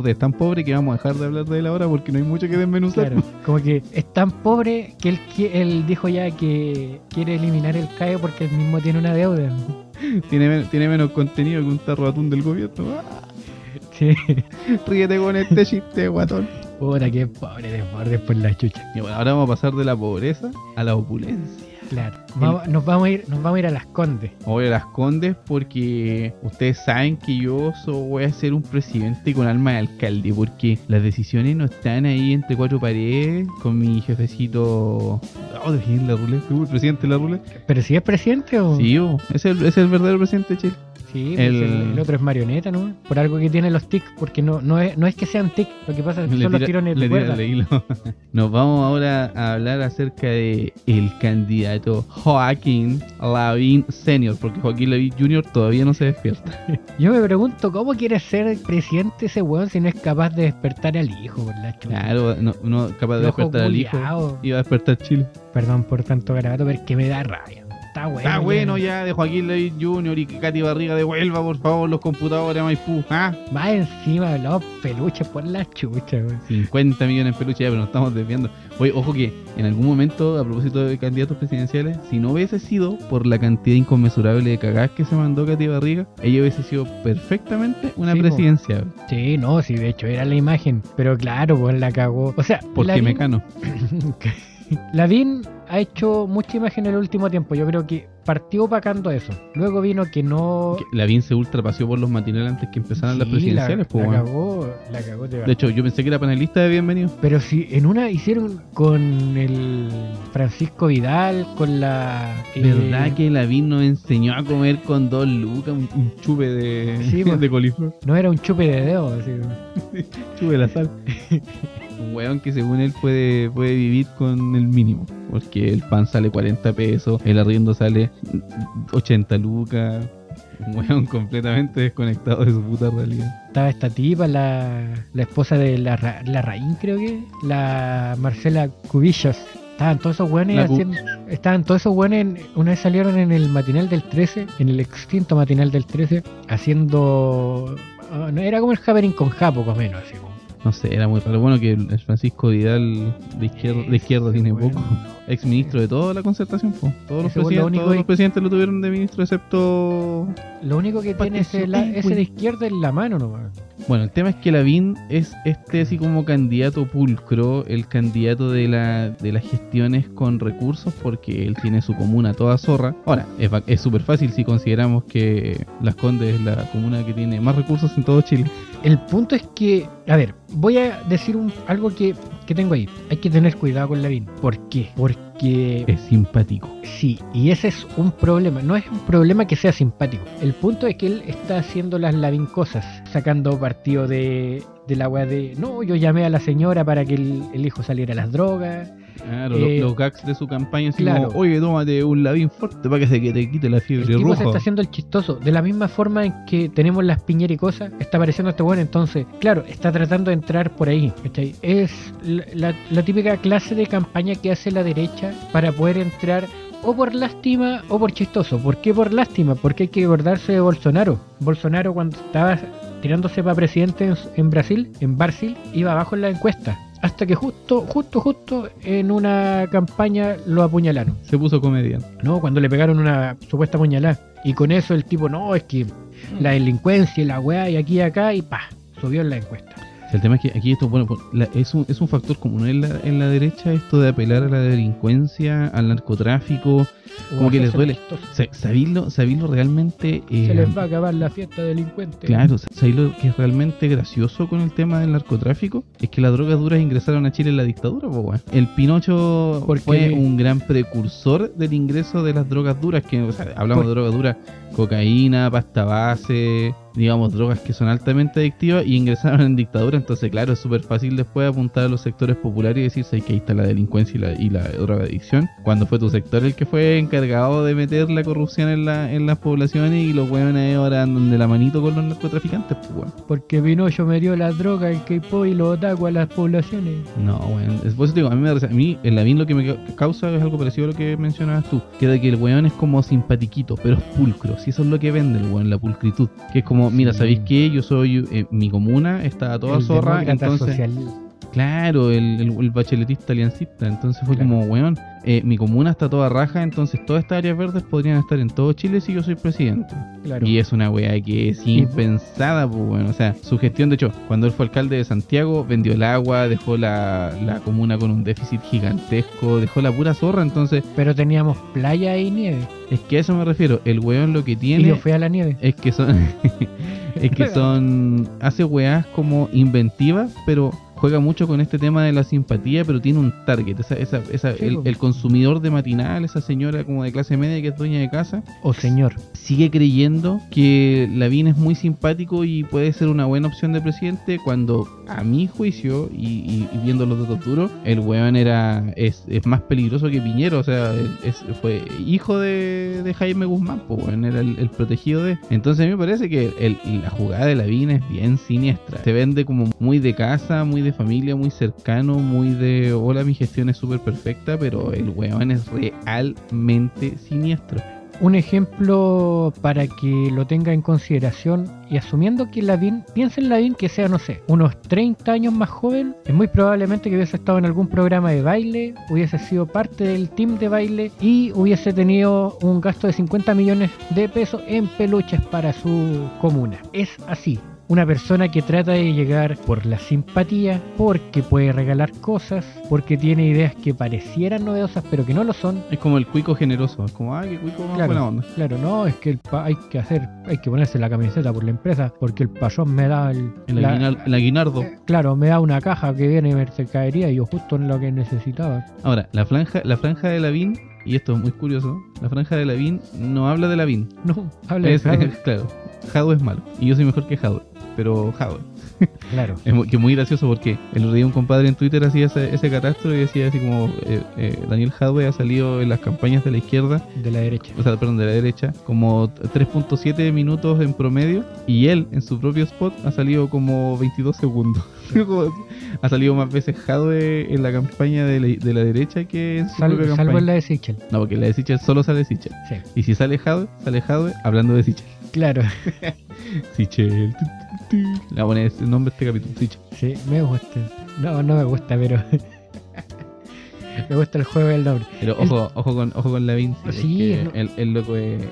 es tan pobre que vamos a dejar de hablar de él ahora porque no hay mucho que desmenuzar. Claro, como que es tan pobre que él, él dijo ya que quiere eliminar el CAE porque él mismo tiene una deuda. Tiene, tiene menos contenido que un tarro de atún del gobierno. Ah, Sí. ríete con este chiste, guatón. Puta, que pobre desborde por la chucha. Y bueno, ahora vamos a pasar de la pobreza a la opulencia. Claro. Vamos- nos, vamos a ir, nos vamos a ir a las Condes. Voy a las condes porque ustedes saben que yo so- voy a ser un presidente con alma de alcalde porque las decisiones no están ahí entre cuatro paredes con mi jefecito. Oh, la ruleta, el presidente de la ruleta. Pero si es presidente o. Sí, oh, es el, es el verdadero presidente de Chile. Sí, pues El- otro es marioneta, ¿no? Por algo que tiene los tics, porque no, no, es, no es que sean tics, lo que pasa es que Le son los tira- tirones le de cuerda. hilo. <laughs> Nos vamos ahora a hablar acerca de el candidato Joaquín Lavín Senior, porque Joaquín Lavín Jr. todavía no se despierta. <laughs> Yo me pregunto, ¿cómo quiere ser presidente ese weón si no es capaz de despertar al hijo? Claro, no, no capaz de despertar al hijo. Iba a despertar Chile. Perdón por tanto garabato, pero es que me da rabia. Está bueno. Está bueno ya de Joaquín Lavín Jr. y Katy Barriga devuelva por favor los computadores a Maipú. ¿Ah? Más encima de los peluches por la chucha, weón. 50 millones en peluche ya, pero nos estamos desviando. Oye, ojo que en algún momento, a propósito de candidatos presidenciales, si no hubiese sido por la cantidad inconmensurable de cagadas que se mandó Katy Barriga, ella hubiese sido perfectamente una Sí, po. presidencia. Sí, no, sí, de hecho era la imagen. Pero claro, pues la cagó. O sea, Porque Lavín- Mecano. <laughs> Lavín ha hecho mucha imagen en el último tiempo. Yo creo que partió opacando eso. Luego vino que no. Que La Vin se ultrapaseó por los matinales antes que empezaran las presidenciales. la, la cagó, la cagó de De verdad. hecho, yo pensé que era panelista de bienvenido. Pero si en una hicieron con el Francisco Vidal, con la. eh, ¿Verdad que la Vin nos enseñó a comer con dos lucas un, un chupe de, Sí, <laughs> de coliflor? No era un chupe de dedo, así. <laughs> Chupe de la sal. <laughs> un weón que según él puede, puede vivir con el mínimo. Porque el pan sale 40 pesos, el arriendo sale 80 lucas. Un weón <laughs> completamente desconectado de su puta realidad. Estaba esta tipa, la, la esposa de la, Ra- la Raín, creo que, la Marcela Cubillos. Estaban todos esos Cu- haciendo. Estaban todos esos en- Una vez salieron en el matinal del 13, en el extinto matinal del 13, haciendo. no, era como el Javerin con Ja, poco menos, así. No sé, era muy raro. Bueno que el el Francisco Vidal de izquierda, de izquierda tiene Bueno, poco. <laughs> Ex ministro de toda la concertación, po. Todos los, lo presidentes, único todos que- los presidentes lo tuvieron de ministro, excepto. Lo único que tiene ese, Patricio la- Elwin. ese de izquierda es la mano nomás. Bueno, el tema es que Lavín es este así como candidato pulcro, el candidato de, la, de las gestiones con recursos, porque él tiene su comuna toda zorra. Ahora, es súper fácil si consideramos que Las Condes es la comuna que tiene más recursos en todo Chile. El punto es que, a ver, voy a decir un, algo que, que tengo ahí. Hay que tener cuidado con Lavín. ¿Por qué? Porque Es simpático. sí, y ese es un problema. No es un problema que sea simpático. El punto es que él está haciendo las Lavín cosas, sacando partido de, de la weá de, no, yo llamé a la señora para que el, el hijo saliera a las drogas. Claro, Eh, lo- los gags de su campaña, así claro. como, oye, tómate un Lavín fuerte para que se que te quite la El fiebre tipo se está haciendo el chistoso. De la misma forma en que tenemos las piñeras y cosas, está apareciendo este bueno. Entonces, claro, está tratando de entrar por ahí. ¿cachai? Es la, la- la típica clase de campaña que hace la derecha para poder entrar o por lástima o por chistoso. ¿Por qué por lástima? Porque hay que acordarse de Bolsonaro. Bolsonaro cuando estaba tirándose para presidente en, en Brasil, en Brasil, iba abajo en la encuesta. Hasta que justo, justo, justo en una campaña lo apuñalaron. Se puso comedia. ¿no? Cuando le pegaron una supuesta puñalada. Y con eso el tipo, no, es que la delincuencia y la weá y aquí y acá y pa, subió en la encuesta. El tema es que aquí esto, bueno, pues, la- es, un, es un factor común en la, en la derecha esto de apelar a la delincuencia, al narcotráfico. Como que les duele. chistoso. Sa- ¿Sabéislo, sabéislo realmente? eh, Se les va a acabar la fiesta delincuente. Claro, ¿sabéis lo que es realmente gracioso con el tema del narcotráfico? Es que las drogas duras ingresaron a Chile en la dictadura, po, weón. El Pinocho ¿Por fue un gran precursor del ingreso de las drogas duras, que o sea, hablamos Por- de drogas duras, cocaína, pasta base, digamos, drogas que son altamente adictivas y ingresaron en dictadura, entonces claro, es súper fácil después apuntar a los sectores populares y decirse que ahí está la delincuencia y la, y la drogadicción, cuando fue tu sector el que fue encargado de meter la corrupción en, la, en las poblaciones y los hueones ahora andan de la manito con los narcotraficantes, pues weón. Porque Pinocho me dio la droga, el K-pop y los otaku a las poblaciones. No, bueno, eso te digo, a mí a mí el Lavín lo que me ca- causa es algo parecido a lo que mencionabas tú, que de que el weón es como simpatiquito, pero es pulcro, si eso es lo que vende el weón, la pulcritud, que es como, mira, Sí. ¿sabéis qué? Yo soy, eh, mi comuna está toda el zorra, entonces, social. Claro, el, el, el bacheletista aliancista, entonces fue Claro. como, weón, eh, mi comuna está toda raja, entonces todas estas áreas verdes podrían estar en todo Chile si yo soy presidente. Claro. Y es una weá que es Y- impensada, pues bueno. O sea, su gestión, de hecho, cuando él fue alcalde de Santiago, vendió el agua, dejó la, la comuna con un déficit gigantesco, dejó la pura zorra. Entonces, Pero teníamos playa y nieve. es que a eso me refiero. El weón lo que Y tiene yo fui a la nieve. es que son. <laughs> es que <laughs> son. Hace weás como inventivas, pero juega mucho con este tema de la simpatía, pero tiene un target. Esa, esa, esa, Sí, el, el consumidor de matinal, esa señora como de clase media que es dueña de casa, O señor. sigue creyendo que Lavín es muy simpático y puede ser una buena opción de presidente cuando a mi juicio y, y- y viendo los datos duros el weón era es, es más peligroso que Piñero o sea es, fue hijo de, de Jaime Guzmán pues weón era el, el protegido de entonces a mí me parece que el- la jugada de Lavín es bien siniestra se vende como muy de casa muy de familia muy cercano muy de hola mi gestión es súper perfecta pero el weón es realmente siniestro Un ejemplo para que lo tenga en consideración y asumiendo que Lavín, piensa en Lavín que sea, no sé, unos 30 años más joven, es muy probablemente que hubiese estado en algún programa de baile, hubiese sido parte del team de baile y hubiese tenido un gasto de 50 millones de pesos en peluches para su comuna. Es así. Una persona que trata de llegar por la simpatía, porque puede regalar cosas, porque tiene ideas que parecieran novedosas pero que no lo son, es como el cuico generoso es como ay que cuico más buena onda Claro, no, es que el pa- hay que hacer, hay que ponerse la camiseta por la empresa, porque el patrón me da el, el, la- el aguinardo eh, claro, me da una caja que viene de mercadería y yo justo en lo que necesitaba. Ahora, la franja, la franja de Lavín, y esto es muy curioso, la franja de Lavín no habla de Lavín. No, habla de Jadwe. <laughs> claro, Jadwe es malo. Y yo soy mejor que Jadwe. Pero Jadwe. <laughs> claro. Es muy, que muy gracioso porque el otro día un compadre en Twitter hacía ese, ese catastro y decía así como eh, eh, Daniel Jadwe ha salido en las campañas de la izquierda, De la derecha. o sea, perdón, de la derecha, como 3.7 minutos en promedio y él en su propio spot ha salido como 22 segundos. <laughs> Ha salido más veces Jadwe en la campaña de la, de la derecha que en su Sal- propia salvo campaña. en la de Sichel. No, porque la de Sichel solo sale Sichel. Sí, Y si sale Jadwe, sale Jadwe hablando de Sichel. claro. <laughs> Sichel. Tu. Le voy a poner ese nombre a este capítulo, Sichel. Sí, me gusta. No, no me gusta, pero. <laughs> me gusta el juego del nombre. Pero El- ojo, ojo con, ojo con Lavin. Sí, es Sí, que no- el, el loco es-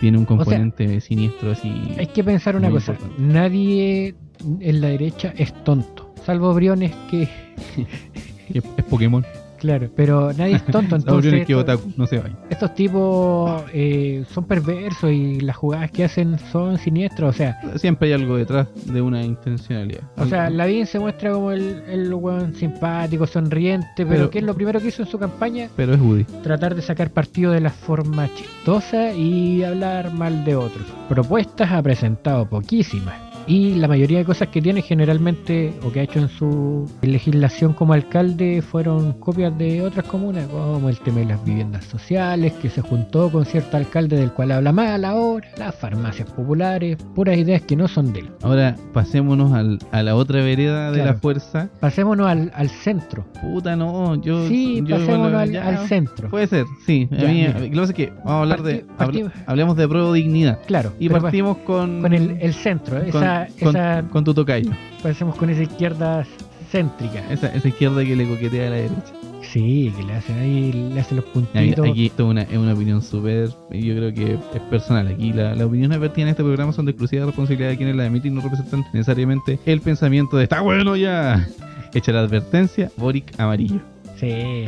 tiene un componente siniestro así. Hay que pensar una cosa: importante. nadie en la derecha es tonto. Salvo Briones que. <laughs> Es Pokémon. Claro, pero nadie es tonto. <laughs> Entonces, opción es que esto- Otaku, no se estos tipos eh, son perversos y las jugadas que hacen son siniestras. O sea, Siempre hay algo detrás de una intencionalidad. o sea, Lavín se muestra como el, el weón simpático, sonriente, pero, Pero- ¿qué es lo primero que hizo en su campaña? Pero es Woody. Tratar de sacar partido de la forma chistosa y hablar mal de otros. Propuestas ha presentado poquísimas. Y la mayoría de cosas que tiene generalmente o que ha hecho en su legislación como alcalde fueron copias de otras comunas, como el tema de las viviendas sociales, que se juntó con cierto alcalde del cual habla mal ahora, las farmacias populares, puras ideas que no son de él. Ahora pasémonos al- a la otra vereda de Claro. la fuerza. Pasémonos al, al centro. Puta, no, yo. Sí, yo pasémonos bueno, al, ya, al centro. Puede ser, sí. A Ya, mí, mira. lo que pasa es que vamos a hablar de. Parti- habl- partimos- hablemos de prueba dignidad. Claro. Y partimos con. con el, el centro, con, esa, con- esa con tu tocayo. Pasemos con esa izquierda céntrica. Esa, esa izquierda que le coquetea a la derecha. Sí, que le hacen ahí, le hacen los puntitos. aquí esto es una, es una opinión súper, yo creo que es personal. Aquí la- las opiniones vertidas en este programa son de exclusiva responsabilidad de quienes la emiten y no representan necesariamente el pensamiento de ¡Está bueno ya! Echa la advertencia, Boric amarillo. Sí. <laughs>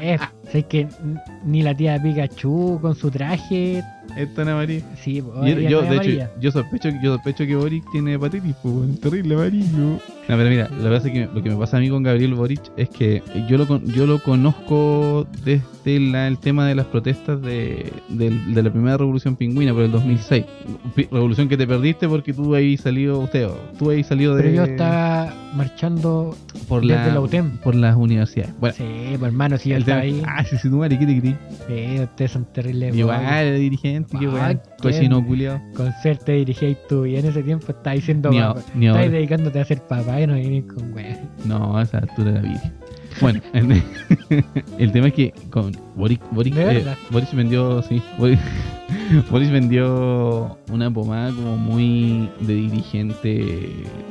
es, es que ni la tía Pikachu con su traje. En amarillo. Sí, Yo, yo, es de amarilla. hecho, yo sospecho, yo sospecho que Boric tiene hepatitis, pues, terrible amarillo. No, pero mira, lo que, pasa es que, lo que me pasa a mí con Gabriel Boric es que yo lo, yo lo conozco desde la- el tema de las protestas de, del- de la primera revolución pingüina por el 2006. Pi- Revolución que te perdiste porque tú ahí salido, usted, tú ahí salido de... Pero yo estaba marchando por desde la, la UTEM. por las universidades. Bueno, Sí, pues hermano, si yo el estaba tema- ahí. Ah, tu madre, ¿qué te creí? Sí, ustedes son terribles. Igual, dirigente, qué weón. Cochino culiado. Con ser te dirigías tú y en ese tiempo estabas diciendo Ni, papá. ni ahora. Dedicándote a ser papá y no venís con weón. No, a esa altura era Viri. Bueno, <laughs> el tema es que con Boric, Boric, ¿De eh? Boric vendió, sí, Boric, <laughs> Boric vendió una pomada como muy de dirigente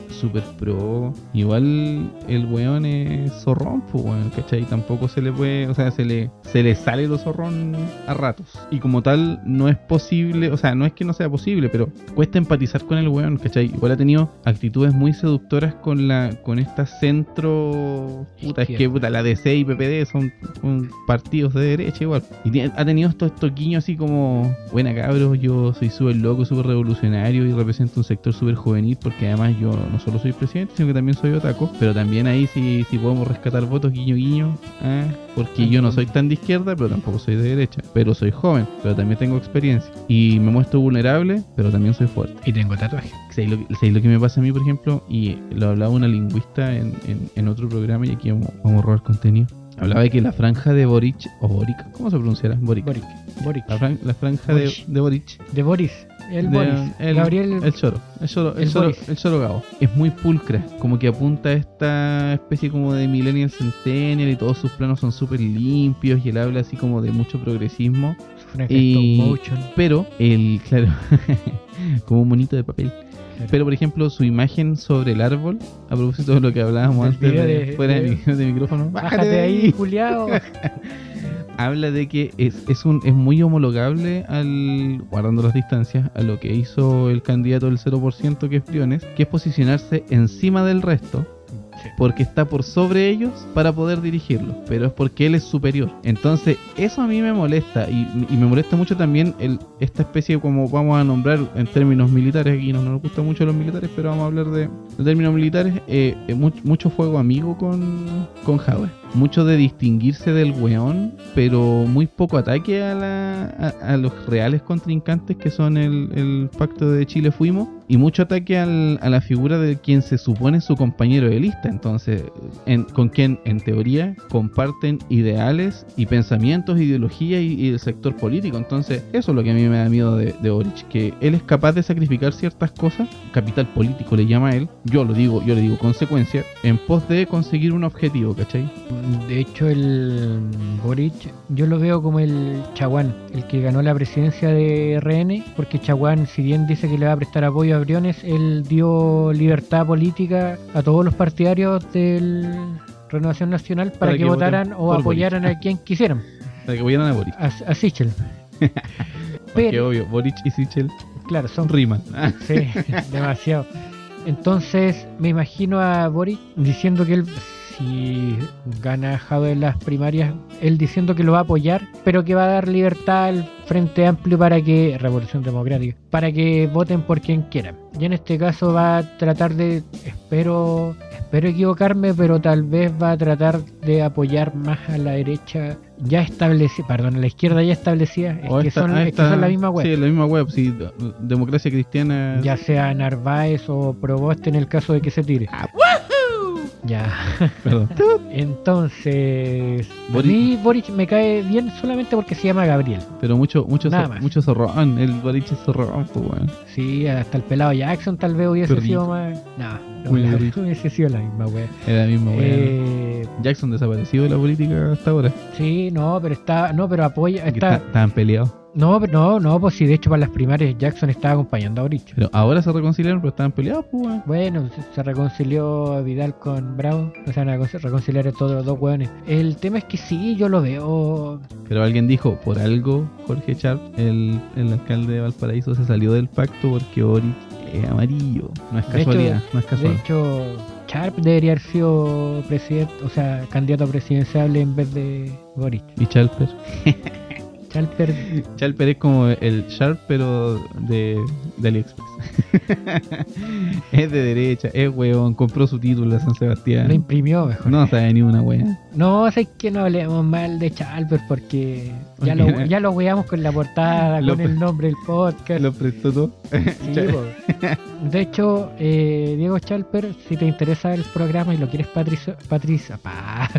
super pro. Igual el weón es zorrón, pues weón, ¿cachai? Tampoco se le puede, o sea, se le, se le sale lo zorrón a ratos. Y como tal, no es posible, o sea, no es que no sea posible, pero cuesta empatizar con el weón, ¿cachai? Igual ha tenido actitudes muy seductoras con la, con esta centro, puta, es que puta, la DC y PPD son, son partidos de derecha igual. Y ha tenido estos, guiños así como, buena cabros, yo soy súper loco, súper revolucionario y represento un sector súper juvenil porque además yo no solo soy presidente, sino que también soy otaco, pero también ahí sí, sí podemos rescatar votos guiño guiño, ¿ah? porque yo no soy tan de izquierda, pero tampoco soy de derecha, pero soy joven, pero también tengo experiencia y me muestro vulnerable, pero también soy fuerte. Y tengo tatuaje. ¿Sabéis lo, que- sabéis lo que me pasa a mí, por ejemplo? Y lo hablaba una lingüista en, en- en otro programa y aquí vamos, vamos a robar contenido. Hablaba de que la franja de Boric, o Boric, ¿cómo se pronunciará? Boric. Boric. Boric. La, fran- la franja de, Boric. de Boric. De Boris. El de- Boris. el, Gabriel. el choro. El choro, el, el Gabo. Es muy pulcra, como que apunta a esta especie como de millennial centennial y todos sus planos son súper limpios y él habla así como de mucho progresismo. y-. Pero el, claro, <laughs> como un monito de papel. Pero por ejemplo, su imagen sobre el árbol, a propósito de lo que hablábamos antes de, fuera de, de- mi- de micrófono, Bájate de ahí, Juliado. <laughs> habla de que es, es un es muy homologable al guardando las distancias a lo que hizo el candidato del 0% que es Briones, que es posicionarse encima del resto Porque está por sobre ellos para poder dirigirlos, pero es porque él es superior. Entonces, eso a mí me molesta y, me molesta mucho también esta especie como vamos a nombrar en términos militares, aquí no nos gustan mucho los militares, pero vamos a hablar de, términos militares, eh, eh, mu- mucho fuego amigo con, con. Mucho de distinguirse del weón, pero muy poco ataque a, la, los reales contrincantes que son el pacto de Chile Fuimos y mucho ataque al- a la figura de quien se supone su compañero de lista, entonces, en- con quien en teoría comparten ideales y pensamientos, ideología y, el sector político. Entonces, eso es lo que a mí me da miedo de, de Boric, que él es capaz de sacrificar ciertas cosas, capital político le llama a él, yo lo digo, yo le digo consecuencia, en pos de conseguir un objetivo, ¿cachai? De hecho, el Boric, yo lo veo como el Chaguán, el que ganó la presidencia de RN, porque Chaguán, si bien dice que le va a prestar apoyo a Briones, él dio libertad política a todos los partidarios del Renovación Nacional para, Para que, votaran o apoyaran a quien quisieran, <laughs> Para que vayan a Boric. a, a Sichel. <laughs> Pero, obvio, Boric y Sichel claro, son riman. <laughs> Sí, demasiado. Entonces me imagino a Boric diciendo que él, si gana Jado en las primarias, él diciendo que lo va a apoyar, pero que va a dar libertad al Frente Amplio para que, Revolución Democrática, para que voten por quien quieran. Y en este caso va a tratar de, espero, espero equivocarme, pero tal vez va a tratar de apoyar más a la derecha ya establecida, perdón, a la izquierda ya establecida, es, que, esta- son, es que esta- son la misma web Sí, la misma web, sí, democracia cristiana. ya sea Narváez o Proboste en el caso de que se tire. Ah, Ya. <laughs> Perdón. Entonces, Boric- a mí Boric me cae bien solamente porque se llama Gabriel. Pero mucho, mucho, Nada más. mucho zorrón, el Boric es zorrón, pues bueno. Sí, hasta el pelado Jackson tal vez hubiese Perrito. sido más. No, no, Muy la- perrito. <laughs> hubiese sido la misma wea. Era la misma wea. Eh, Jackson desaparecido de la política hasta ahora. sí, no, pero está, no, pero apoya, está- estaban peleados. No, no, no, pues sí, de hecho para las primarias Jackson estaba acompañando a Boric. Pero ahora se reconciliaron, pero estaban peleados, pues. Bueno, se- se reconcilió Vidal con Brown, o sea, van a recon- reconciliar a todos los dos hueones. El tema es que sí, yo lo veo. Pero alguien dijo, por algo, Jorge Sharp, el, el alcalde de Valparaíso, se salió del pacto porque Boric es amarillo. No es De hecho- casualidad, no es De casual. hecho, Sharp debería haber sido presidente, o sea, candidato presidencial en vez de Boric. Y Chalper. <laughs> Chalper, Chalper es como el Sharp, pero de, de AliExpress. <laughs> es de derecha, es weón, compró su título a San Sebastián. lo imprimió mejor. No sabe ni una wea. No, sé que no hablemos mal de Chalper porque ya lo, ya lo weamos con la portada, Lo con el nombre del podcast. Lo prestó todo. Sí, de hecho, eh, Diego Chalper, si te interesa el programa y lo quieres patricio, patricia, pa-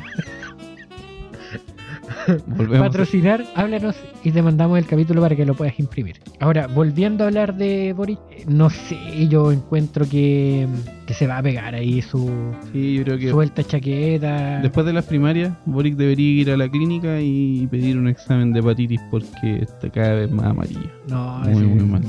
<laughs> Volvemos. patrocinar, háblanos y te mandamos el capítulo para que lo puedas imprimir. Ahora, volviendo a hablar de Boric, eh, no sé, yo encuentro que, que se va a pegar ahí su Sí, yo creo que suelta chaqueta. después de las primarias, Boric debería ir a la clínica y pedir un examen de hepatitis porque está cada vez más amarilla. no, muy, muy mal.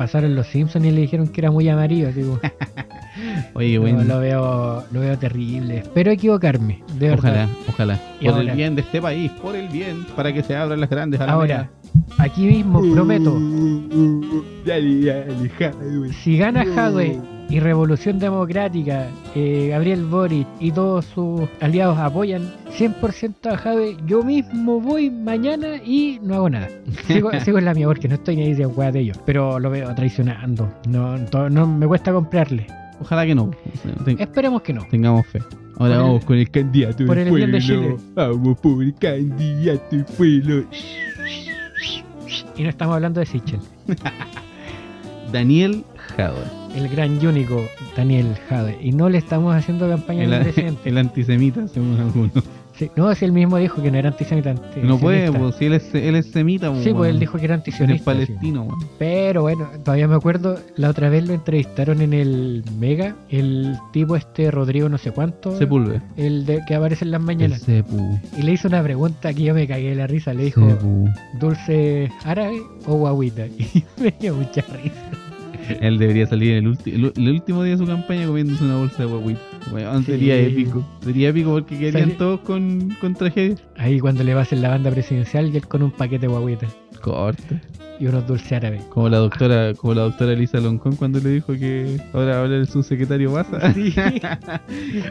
Pasaron los Simpsons y le dijeron que era muy amarillo, así como, <laughs> Oye, no, bueno, lo veo lo veo terrible. Espero equivocarme, de verdad. ojalá, ojalá. Y Por ahora- el bien de este país, por el bien, para que se abran las grandes alamedas. Ahora, aquí mismo prometo, <laughs> si gana Jadwe y Revolución Democrática, eh, Gabriel Boric y todos sus aliados apoyan 100% a Jade, yo mismo voy mañana y no hago nada. <laughs> Sigo, sigo en la mía porque no estoy ni ahí de weá de ellos, pero lo veo traicionando. No, no me cuesta comprarle. Ojalá que no. Ten- Esperemos que no. tengamos fe. Ahora Por el- vamos con el candidato por del el bien de pueblo. Chile. Vamos por el candidato del pueblo. Y no estamos hablando de Sichel. <laughs> Daniel Jadot. El gran y único Daniel Jade. Y no le estamos haciendo campaña El, al presidente. el antisemita, según algunos. Sí, no, si él mismo dijo que no era antisemita. No puede, antisionista. pues si él es, él es semita, Sí, pues él dijo que era Él es antisionista. sí. palestino. Pero bueno, todavía me acuerdo, la otra vez lo entrevistaron en el Mega, el tipo este Rodrigo no sé cuánto, Sepulve. el de que aparece en las El mañanas. Sepu. Y le hizo una pregunta que yo me cagué de la risa, le dijo, Sepu. ¿dulce árabe o guaguita? <laughs> Y me dio mucha risa. <laughs> Él debería salir el, el, el último día de su campaña comiéndose una bolsa de guaguita. Weón, Sí. sería épico. Sería épico porque quedarían todos con, con tragedia. Ahí cuando le va a hacer la banda presidencial y él con un paquete de guaguita Corte. y unos dulces árabes. Como la doctora, como la doctora Lisa Loncón cuando le dijo que ahora habla el subsecretario Baza. <laughs> Sí.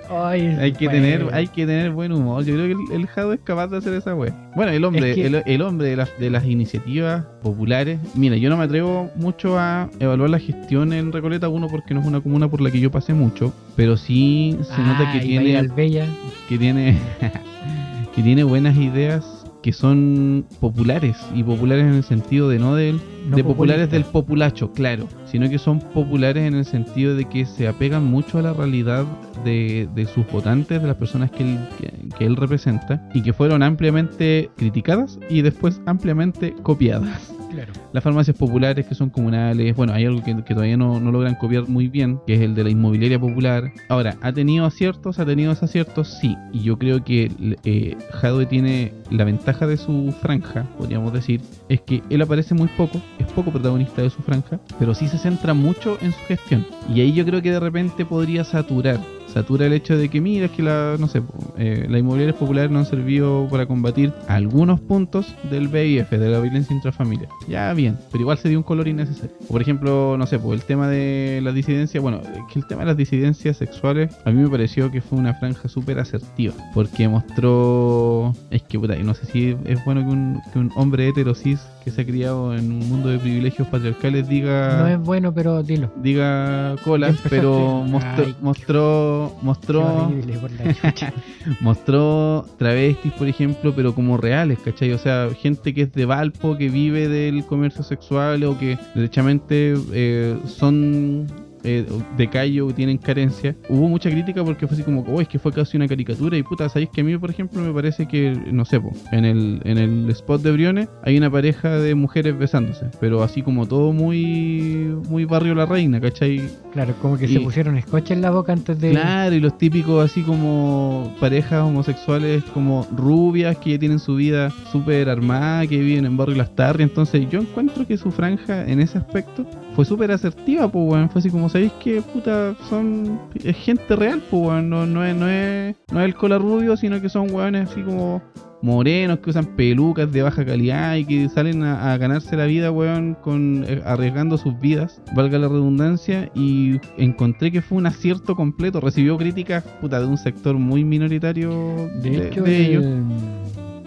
Ay, <laughs> hay que bueno. tener, hay que tener buen humor. Yo creo que el, el Jado es capaz de hacer esa wea. Bueno, el hombre, Es que- el, el hombre de las, de las iniciativas populares. Mira, yo no me atrevo mucho a evaluar la gestión en Recoleta, uno porque no es una comuna por la que yo pasé mucho, pero sí se nota que vaya tiene, que tiene, <laughs> que tiene buenas ideas que son populares y populares en el sentido de no del No de populares del populacho, claro, sino que son populares en el sentido de que se apegan mucho a la realidad de, de sus votantes, de las personas que él, que, que él representa, y que fueron ampliamente criticadas y después ampliamente copiadas. Las farmacias populares que son comunales, bueno, hay algo que, que todavía no, no logran copiar muy bien, que es el de la inmobiliaria popular. Ahora, ¿ha tenido aciertos? ¿Ha tenido desaciertos? Sí. Y yo creo que eh, Jadwe tiene la ventaja de su franja, podríamos decir, es que él aparece muy poco, es poco protagonista de su franja, pero sí se centra mucho en su gestión. Y ahí yo creo que de repente podría saturar. Satura el hecho de que, mira, es que la, no sé, eh, las inmobiliarias populares no han servido para combatir algunos puntos del VIF, de la violencia intrafamiliar. Ya bien, pero igual se dio un color innecesario. O por ejemplo, no sé, pues el tema de las disidencias, bueno, que el tema de las disidencias sexuales a mí me pareció que fue una franja súper asertiva, porque mostró, es que puta, y no sé si es bueno que un, que un hombre hetero cis que se ha criado en un mundo de privilegios patriarcales diga No es bueno, pero dilo. diga colas, empezaste. pero mostró, Ay, mostró, horrible, <laughs> mostró travestis, por ejemplo, pero como reales, ¿cachai? O sea, gente que es de Valpo, que vive del comercio sexual o que derechamente eh, son eh, de callo o tienen carencia. Hubo mucha crítica porque fue así como, oh, es que fue casi una caricatura y puta, ¿sabéis que a mí, por ejemplo, me parece que, no sé, po, en el, en el spot de Briones hay una pareja de mujeres besándose, pero así como todo muy, muy barrio la reina, ¿cachai? Claro, como que se Y- pusieron escoche en la boca antes de. Claro, y los típicos así como parejas homosexuales como rubias que ya tienen su vida súper armada, que viven en Barrio Las Tarrias. Entonces yo encuentro que su franja en ese aspecto fue súper asertiva, pues weón. Fue así como, ¿sabéis que puta? Son es gente real, pues weón. No, no, es, no, es, no es el cola rubio, sino que son weones así como morenos que usan pelucas de baja calidad y que salen a, a ganarse la vida, weón, con, eh, arriesgando sus vidas, valga la redundancia, y encontré que fue un acierto completo. Recibió críticas puta, de un sector muy minoritario de, De hecho, de ellos, el-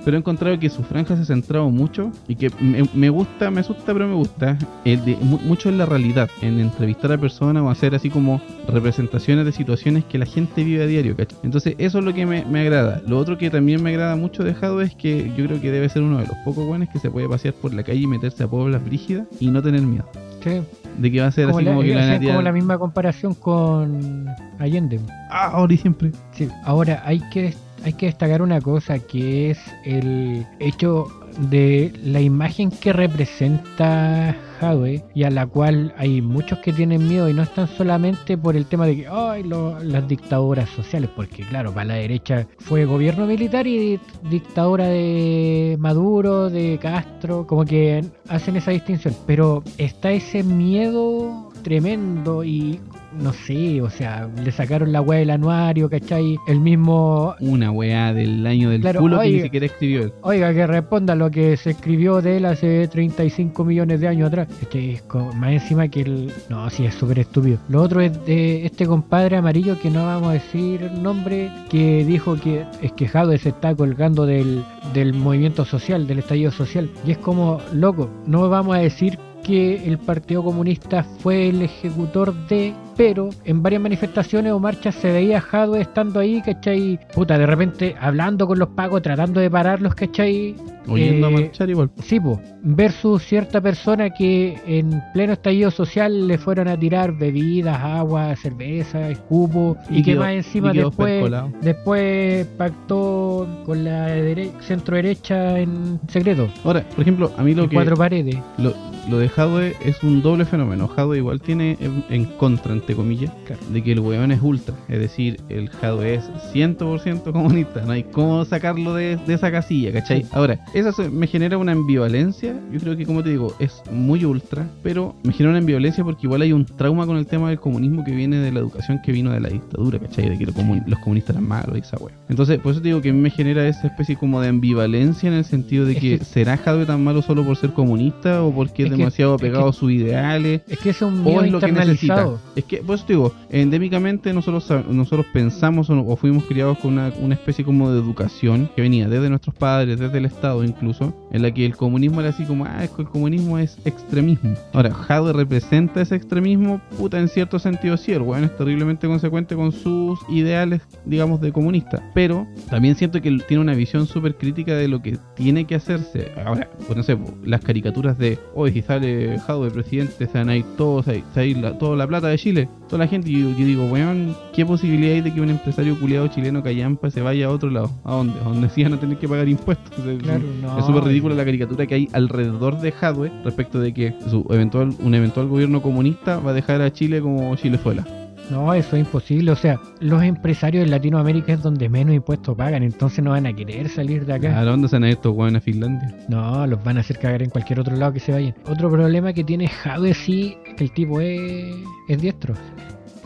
pero he encontrado que su franja se ha centrado mucho y que me, me gusta, me asusta, pero me gusta, el de, mu- mucho en la realidad, en entrevistar a personas o hacer así como representaciones de situaciones que la gente vive a diario, ¿cachai? Entonces eso es lo que me, me agrada. Lo otro que también me agrada mucho de Jado es que yo creo que debe ser uno de los pocos buenos que se puede pasear por la calle y meterse a pueblas brígidas y no tener miedo. sí, De que va a ser como, así la, como que la hacían van a tirar- como la misma comparación con Allende. Ah, ahora y siempre. Sí, ahora hay que, hay que destacar una cosa que es el hecho de la imagen que representa Jadwe y a la cual hay muchos que tienen miedo y no están solamente por el tema de que ay las dictaduras sociales, porque claro, para la derecha fue gobierno militar y dictadura de Maduro, de Castro, como que hacen esa distinción, pero está ese miedo tremendo y no sé, o sea, le sacaron la weá del anuario, ¿cachai? El mismo... Una weá del año del Claro, culo que ni oiga. siquiera escribió él. Oiga, que responda lo que se escribió de él hace 35 millones de años atrás. Este es más encima que el... No, sí, es súper estúpido. Lo otro es de este compadre amarillo que no vamos a decir nombre, que dijo que es que Jadwe se está colgando del, del movimiento social, del estallido social. Y es como, loco, no vamos a decir que el Partido Comunista fue el ejecutor de, pero en varias manifestaciones o marchas se veía Jadwe estando ahí, ¿cachai? Puta, de repente hablando con los pagos, tratando de pararlos, ¿cachai? Oyendo a Eh, marchar igual. Sí, po, versus cierta persona que en pleno estallido social le fueron a tirar bebidas, agua, cerveza, escupo y que más encima después, después pactó con la dere- centro derecha en secreto, Ahora, por ejemplo, a mí lo en que cuatro paredes. lo, lo de Hadwe es un doble fenómeno. Hadwe igual tiene en, en contra, entre comillas, Claro. de que el weón es ultra. Es decir, el Hadwe es 100% comunista. No hay cómo sacarlo de, de esa casilla, ¿cachai? Sí. Ahora, eso se- me genera una ambivalencia. Yo creo que, como te digo, es muy ultra, pero me genera una ambivalencia porque igual hay un trauma con el tema del comunismo que viene de la educación que vino de la dictadura, ¿cachai? De que lo comun- los comunistas eran malos y esa wea. Entonces, por eso te digo que a mí me genera esa especie como de ambivalencia en el sentido de Es que, ¿será Hadwe tan malo solo por ser comunista o porque es, Es que- demasiado es que- apegado a sus ideales? Es que es un O miedo es lo que necesita. Es que, por eso te digo, endémicamente nosotros, nosotros pensamos o, fuimos criados con una, especie como de educación que venía desde nuestros padres, desde el Estado incluso, en la que el comunismo era así como, ah, es que el comunismo es extremismo. Ahora, Jadwe representa ese extremismo, puta, en cierto sentido sí, el weón es terriblemente consecuente con sus ideales, digamos, de comunista. Pero también siento que tiene una visión súper crítica de lo que tiene que hacerse. Ahora, pues no sé, po, las caricaturas de, hoy si sale Jadwe presidente, se van a ir todos, se va a ir la, toda la plata de Chile, toda la gente, y yo, yo digo, weón, ¿qué posibilidad hay de que un empresario culiado chileno callampa se vaya a otro lado? ¿A dónde? ¿A dónde <laughs> sí van a tener que pagar impuestos? Es- Claro, no. es súper ridícula la caricatura que hay alrededor de Hadwe respecto de que su eventual, un eventual gobierno comunista va a dejar a Chile como Chilezuela. No, eso es imposible. O sea, los empresarios en Latinoamérica es donde menos impuestos pagan, entonces no van a querer salir de acá. ¿A dónde se han ido estos a Finlandia? No, los van a hacer cagar en cualquier otro lado que se vayan. Otro problema que tiene Jadwe sí es que el tipo es, es diestro.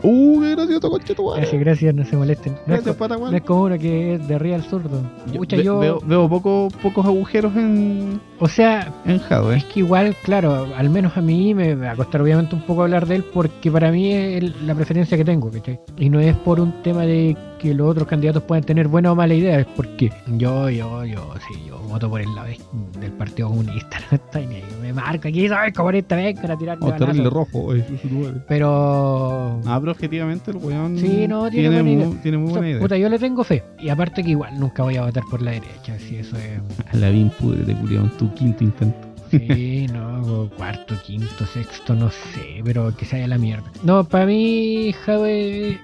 ¡Uh, qué gracioso, conche tu madre! Gracias, gracias, no se molesten. No es, Gracias, co- Patagual. no es como uno que es de arriba al zurdo. Yo ve- yo. veo, veo poco- pocos agujeros en, O sea, en es que igual, claro, al menos a mí me va a costar obviamente un poco hablar de él porque para mí es la preferencia que tengo, ¿cachai? Y no es por un tema de que los otros candidatos puedan tener buena o mala idea, es porque yo, yo, yo, sí, yo voto por el lado de- del Partido Comunista, <laughs> no estoy ni ahí, me marco aquí, soy comunista, vengan a tirarme Oh, terrible rojo, oye. Pero... Ah, pero objetivamente el weón Sí, no, tiene buena muy, idea. tiene muy o sea, buena idea. puta, yo le tengo fe. Y aparte que igual nunca voy a votar por la derecha, si eso es... A la bien pudre, culiao, en tu quinto intento. Sí, <laughs> no, cuarto, quinto, sexto, no sé, pero que se haya la mierda. No, para mí, Jadwe,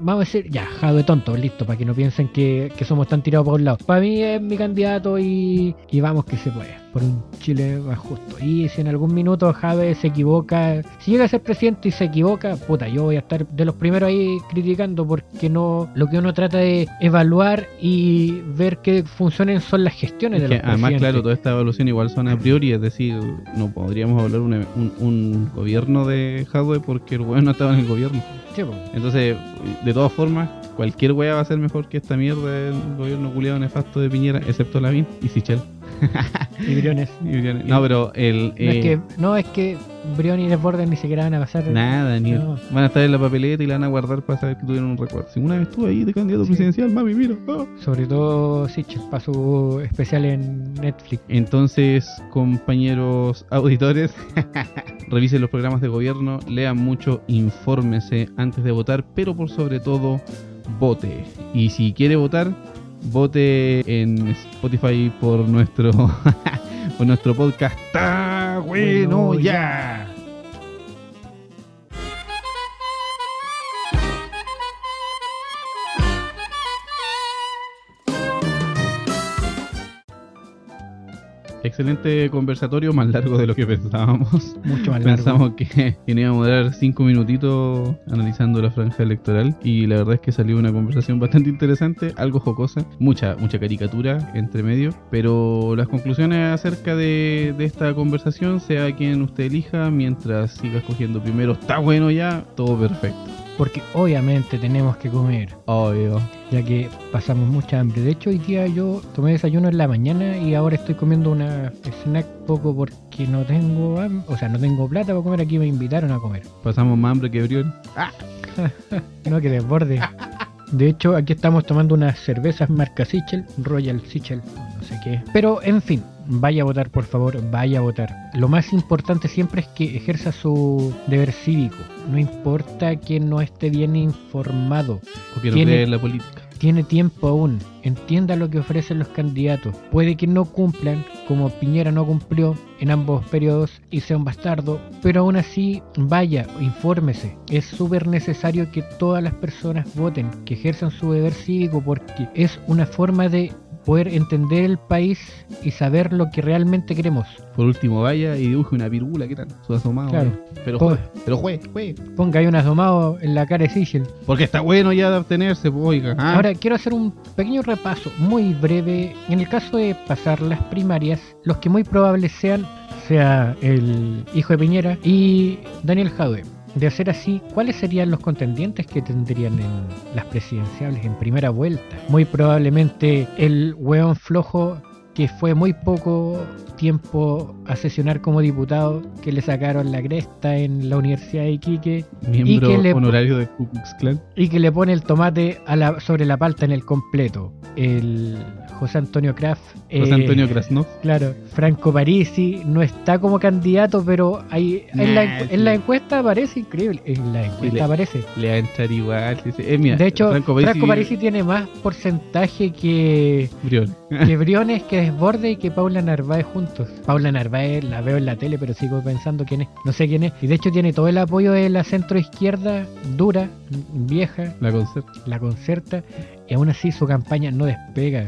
vamos a decir, ya, Jadwe tonto, listo, para que no piensen que, que somos tan tirados por un lado. Para mí es mi candidato y, y vamos que se puede, por un Chile más justo. Y si en algún minuto Jadwe se equivoca, si llega a ser presidente y se equivoca, puta, yo voy a estar de los primeros ahí criticando porque no, lo que uno trata de evaluar y ver que funcionen son las gestiones Es de los además, presidentes. claro, toda esta evaluación igual son a priori, es decir, no podríamos hablar un, un, un gobierno de Hadwe porque el weón no estaba en el gobierno. Sí. Entonces, de todas formas, cualquier weá va a ser mejor que esta mierda del gobierno culiado nefasto de Piñera, excepto Lavín y Sichel. Y Briones. Y Briones. No, pero el. No, es eh, que, no, es que Brion y Desbordes ni siquiera van a pasar. Nada, ni No. van a estar en la papeleta y la van a guardar para saber que tuvieron un recuerdo. Si una vez estuve ahí de candidato Sí. presidencial, mami, mira. ah. Sobre todo Sichel para su especial en Netflix. Entonces, compañeros auditores, <laughs> revisen los programas de gobierno, lean mucho, infórmese antes de votar, pero por sobre todo, vote. Y si quiere votar, vote en Spotify por nuestro <laughs> por nuestro podcast. ¡Está bueno Bueno, ya! Excelente conversatorio, más largo de lo que pensábamos. Mucho más largo. Pensamos que, <laughs> que íbamos a durar cinco minutitos analizando la franja electoral y la verdad es que salió una conversación bastante interesante, algo jocosa, mucha mucha caricatura entre medio, pero las conclusiones acerca de, de esta conversación, sea quien usted elija, mientras siga escogiendo primero, está bueno ya, todo perfecto. Porque obviamente tenemos que comer, Obvio. ya que pasamos mucha hambre. De hecho, hoy día yo tomé desayuno en la mañana y ahora estoy comiendo una snack poco porque no tengo o sea, no tengo plata para comer. Aquí me invitaron a comer. Pasamos más hambre que Brión. <laughs> No que desborde. De hecho, aquí estamos tomando unas cervezas marca Sichel, Royal Sichel, no sé qué. Pero, en fin, vaya a votar, por favor, vaya a votar. Lo más importante siempre es que ejerza su deber cívico. No importa que no esté bien informado, O que no Tiene- cree en la política. tiene tiempo aún. Entienda lo que ofrecen los candidatos. Puede que no cumplan, como Piñera no cumplió en ambos periodos y sea un bastardo, pero aún así vaya, infórmese. Es súper necesario que todas las personas voten, que ejerzan su deber cívico, porque es una forma de poder entender el país y saber lo que realmente queremos. Por último, vaya y dibuje una pirula, ¿qué tal? Su asomado. Claro. eh. Pero juegue, pero juegue, juegue. Ponga ahí un asomado en la cara de Sichel. Porque está bueno ya de abstenerse, pues, oiga. ah. Ahora quiero hacer un pequeño repaso muy breve. En el caso de pasar las primarias, los que muy probables sean sea el hijo de Piñera y Daniel Jadwe. De hacer así, ¿cuáles serían los contendientes que tendrían en las presidenciales en primera vuelta? Muy probablemente el hueón flojo que fue muy poco tiempo a sesionar como diputado, que le sacaron la cresta en la Universidad de Iquique Miembro y que le- honorario de Ku Klux Klan. y que le pone el tomate a la, sobre la palta en el completo. El José Antonio Kraft. José eh, Antonio Krasnov. Claro, Franco Parisi no está como candidato, pero ahí en, la, en la encuesta aparece increíble. En la encuesta le- aparece. Le va a entrar igual. dice, eh, mira, de hecho, Franco Franco, Parisi- tiene más porcentaje que, Brión. que Briones, que Desborde y que Paula Narváez juntos. Paula Narváez la veo en la tele, pero sigo pensando quién es. No sé quién es. Y de hecho tiene todo el apoyo de la centro izquierda, dura, vieja, La concerta. la concerta y aún así su campaña no despega.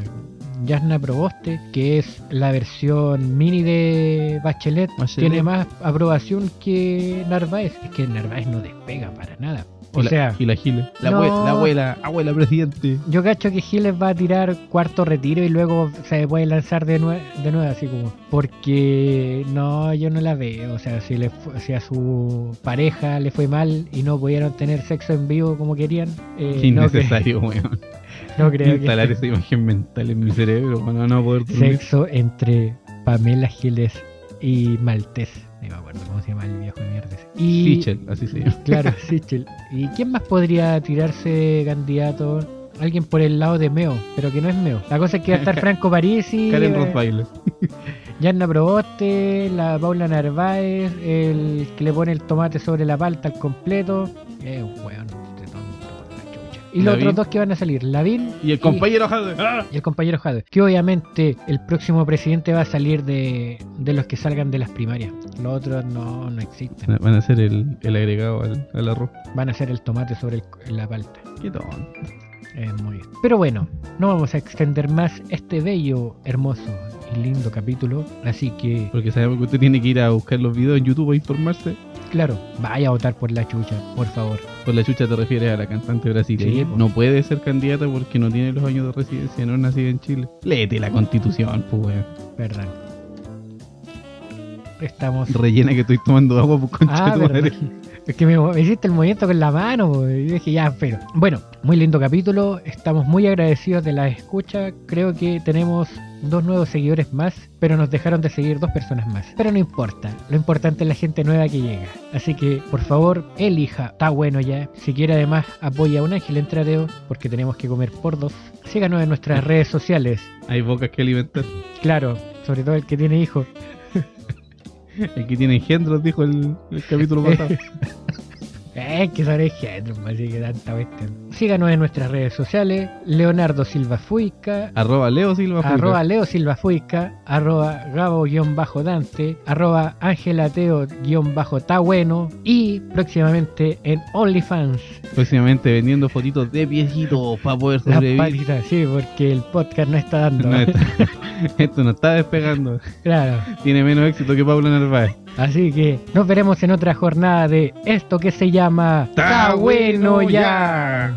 Yasna Proboste, que es la versión mini de Bachelet, Bachelet. tiene más aprobación que Narváez. Es que Narváez no despega para nada. O Y la- sea, y la Giles. La, no. abue- la abuela, abuela presidente. yo cacho que Giles va a tirar cuarto retiro y luego se puede lanzar de, nue- de nuevo, así como. Porque no, yo no la veo. O sea, si, le si a su pareja le fue mal y no pudieron tener sexo en vivo como querían, eh, Qué no, innecesario, weón. <laughs> no creo que. Instalar esa imagen mental en mi cerebro para no poder dormir. Sexo entre Pamela Giles y Maltés. No me acuerdo cómo se llama el viejo de mierda. ese. Y, Sichel, así se llama. Claro, <laughs> Sichel. ¿Y quién más podría tirarse candidato? Alguien por el lado de Meo, pero que no es Meo. La cosa es que va a estar <laughs> Franco Parisi, Karen eh, Rottweiler. <laughs> Yanna Proboste, la Paula Narváez, el que le pone el tomate sobre la palta al completo. Es un weón de Y los Lavín. otros dos que van a salir, Lavín Y el compañero Jade. ¡Ah! y el compañero Jade. Que obviamente el próximo presidente va a salir de, de los que salgan de las primarias. Los otros no, no existen. Van a ser el, el agregado al, al arroz. Van a ser el tomate sobre el- la palta. Qué tonto. Eh, muy bien. Pero bueno, no vamos a extender más este bello, hermoso y lindo capítulo. Así que, Porque sabemos que usted tiene que ir a buscar los videos en YouTube a informarse. Claro, vaya a votar por la chucha, por favor. Por la chucha te refieres a la cantante brasileña. Sí, no puede ser candidata porque no tiene los años de residencia, no es nacida en Chile. Léete la constitución, pues weón. Verdad. Estamos. Rellena que estoy tomando agua, pues concha Ah, tu madre. Es que me, me hiciste el movimiento con la mano po, y dije ya, pero. Bueno, muy lindo capítulo. Estamos muy agradecidos de la escucha. Creo que tenemos dos nuevos seguidores más, pero nos dejaron de seguir dos personas más. Pero no importa. Lo importante es la gente nueva que llega. Así que, por favor, elija. Está bueno ya. Si quiere, además, apoya a un ángel en tradeo, porque tenemos que comer por dos. Síganos en nuestras <laughs> redes sociales. Hay bocas que alimentar. Claro, sobre todo el que tiene hijos. <laughs> El que tiene engendros, dijo el, el capítulo pasado. <laughs> Eh, que así que tanta cuestión. Síganos en nuestras redes sociales, Leonardo Silva Fuica, arroba Leo Silva. Fuica. arroba Leo Silva Fuica, arroba Gabo-Dante, arroba Angelateo-Está bueno y próximamente en OnlyFans. Próximamente vendiendo fotitos de piecitos para poder sobrevivir. patitas, sí, porque el podcast no está dando. No está- <laughs> esto no está despegando. Claro. Tiene menos éxito que Paula Narváez. Así que nos veremos en otra jornada de esto que se llama ¡Está bueno ya!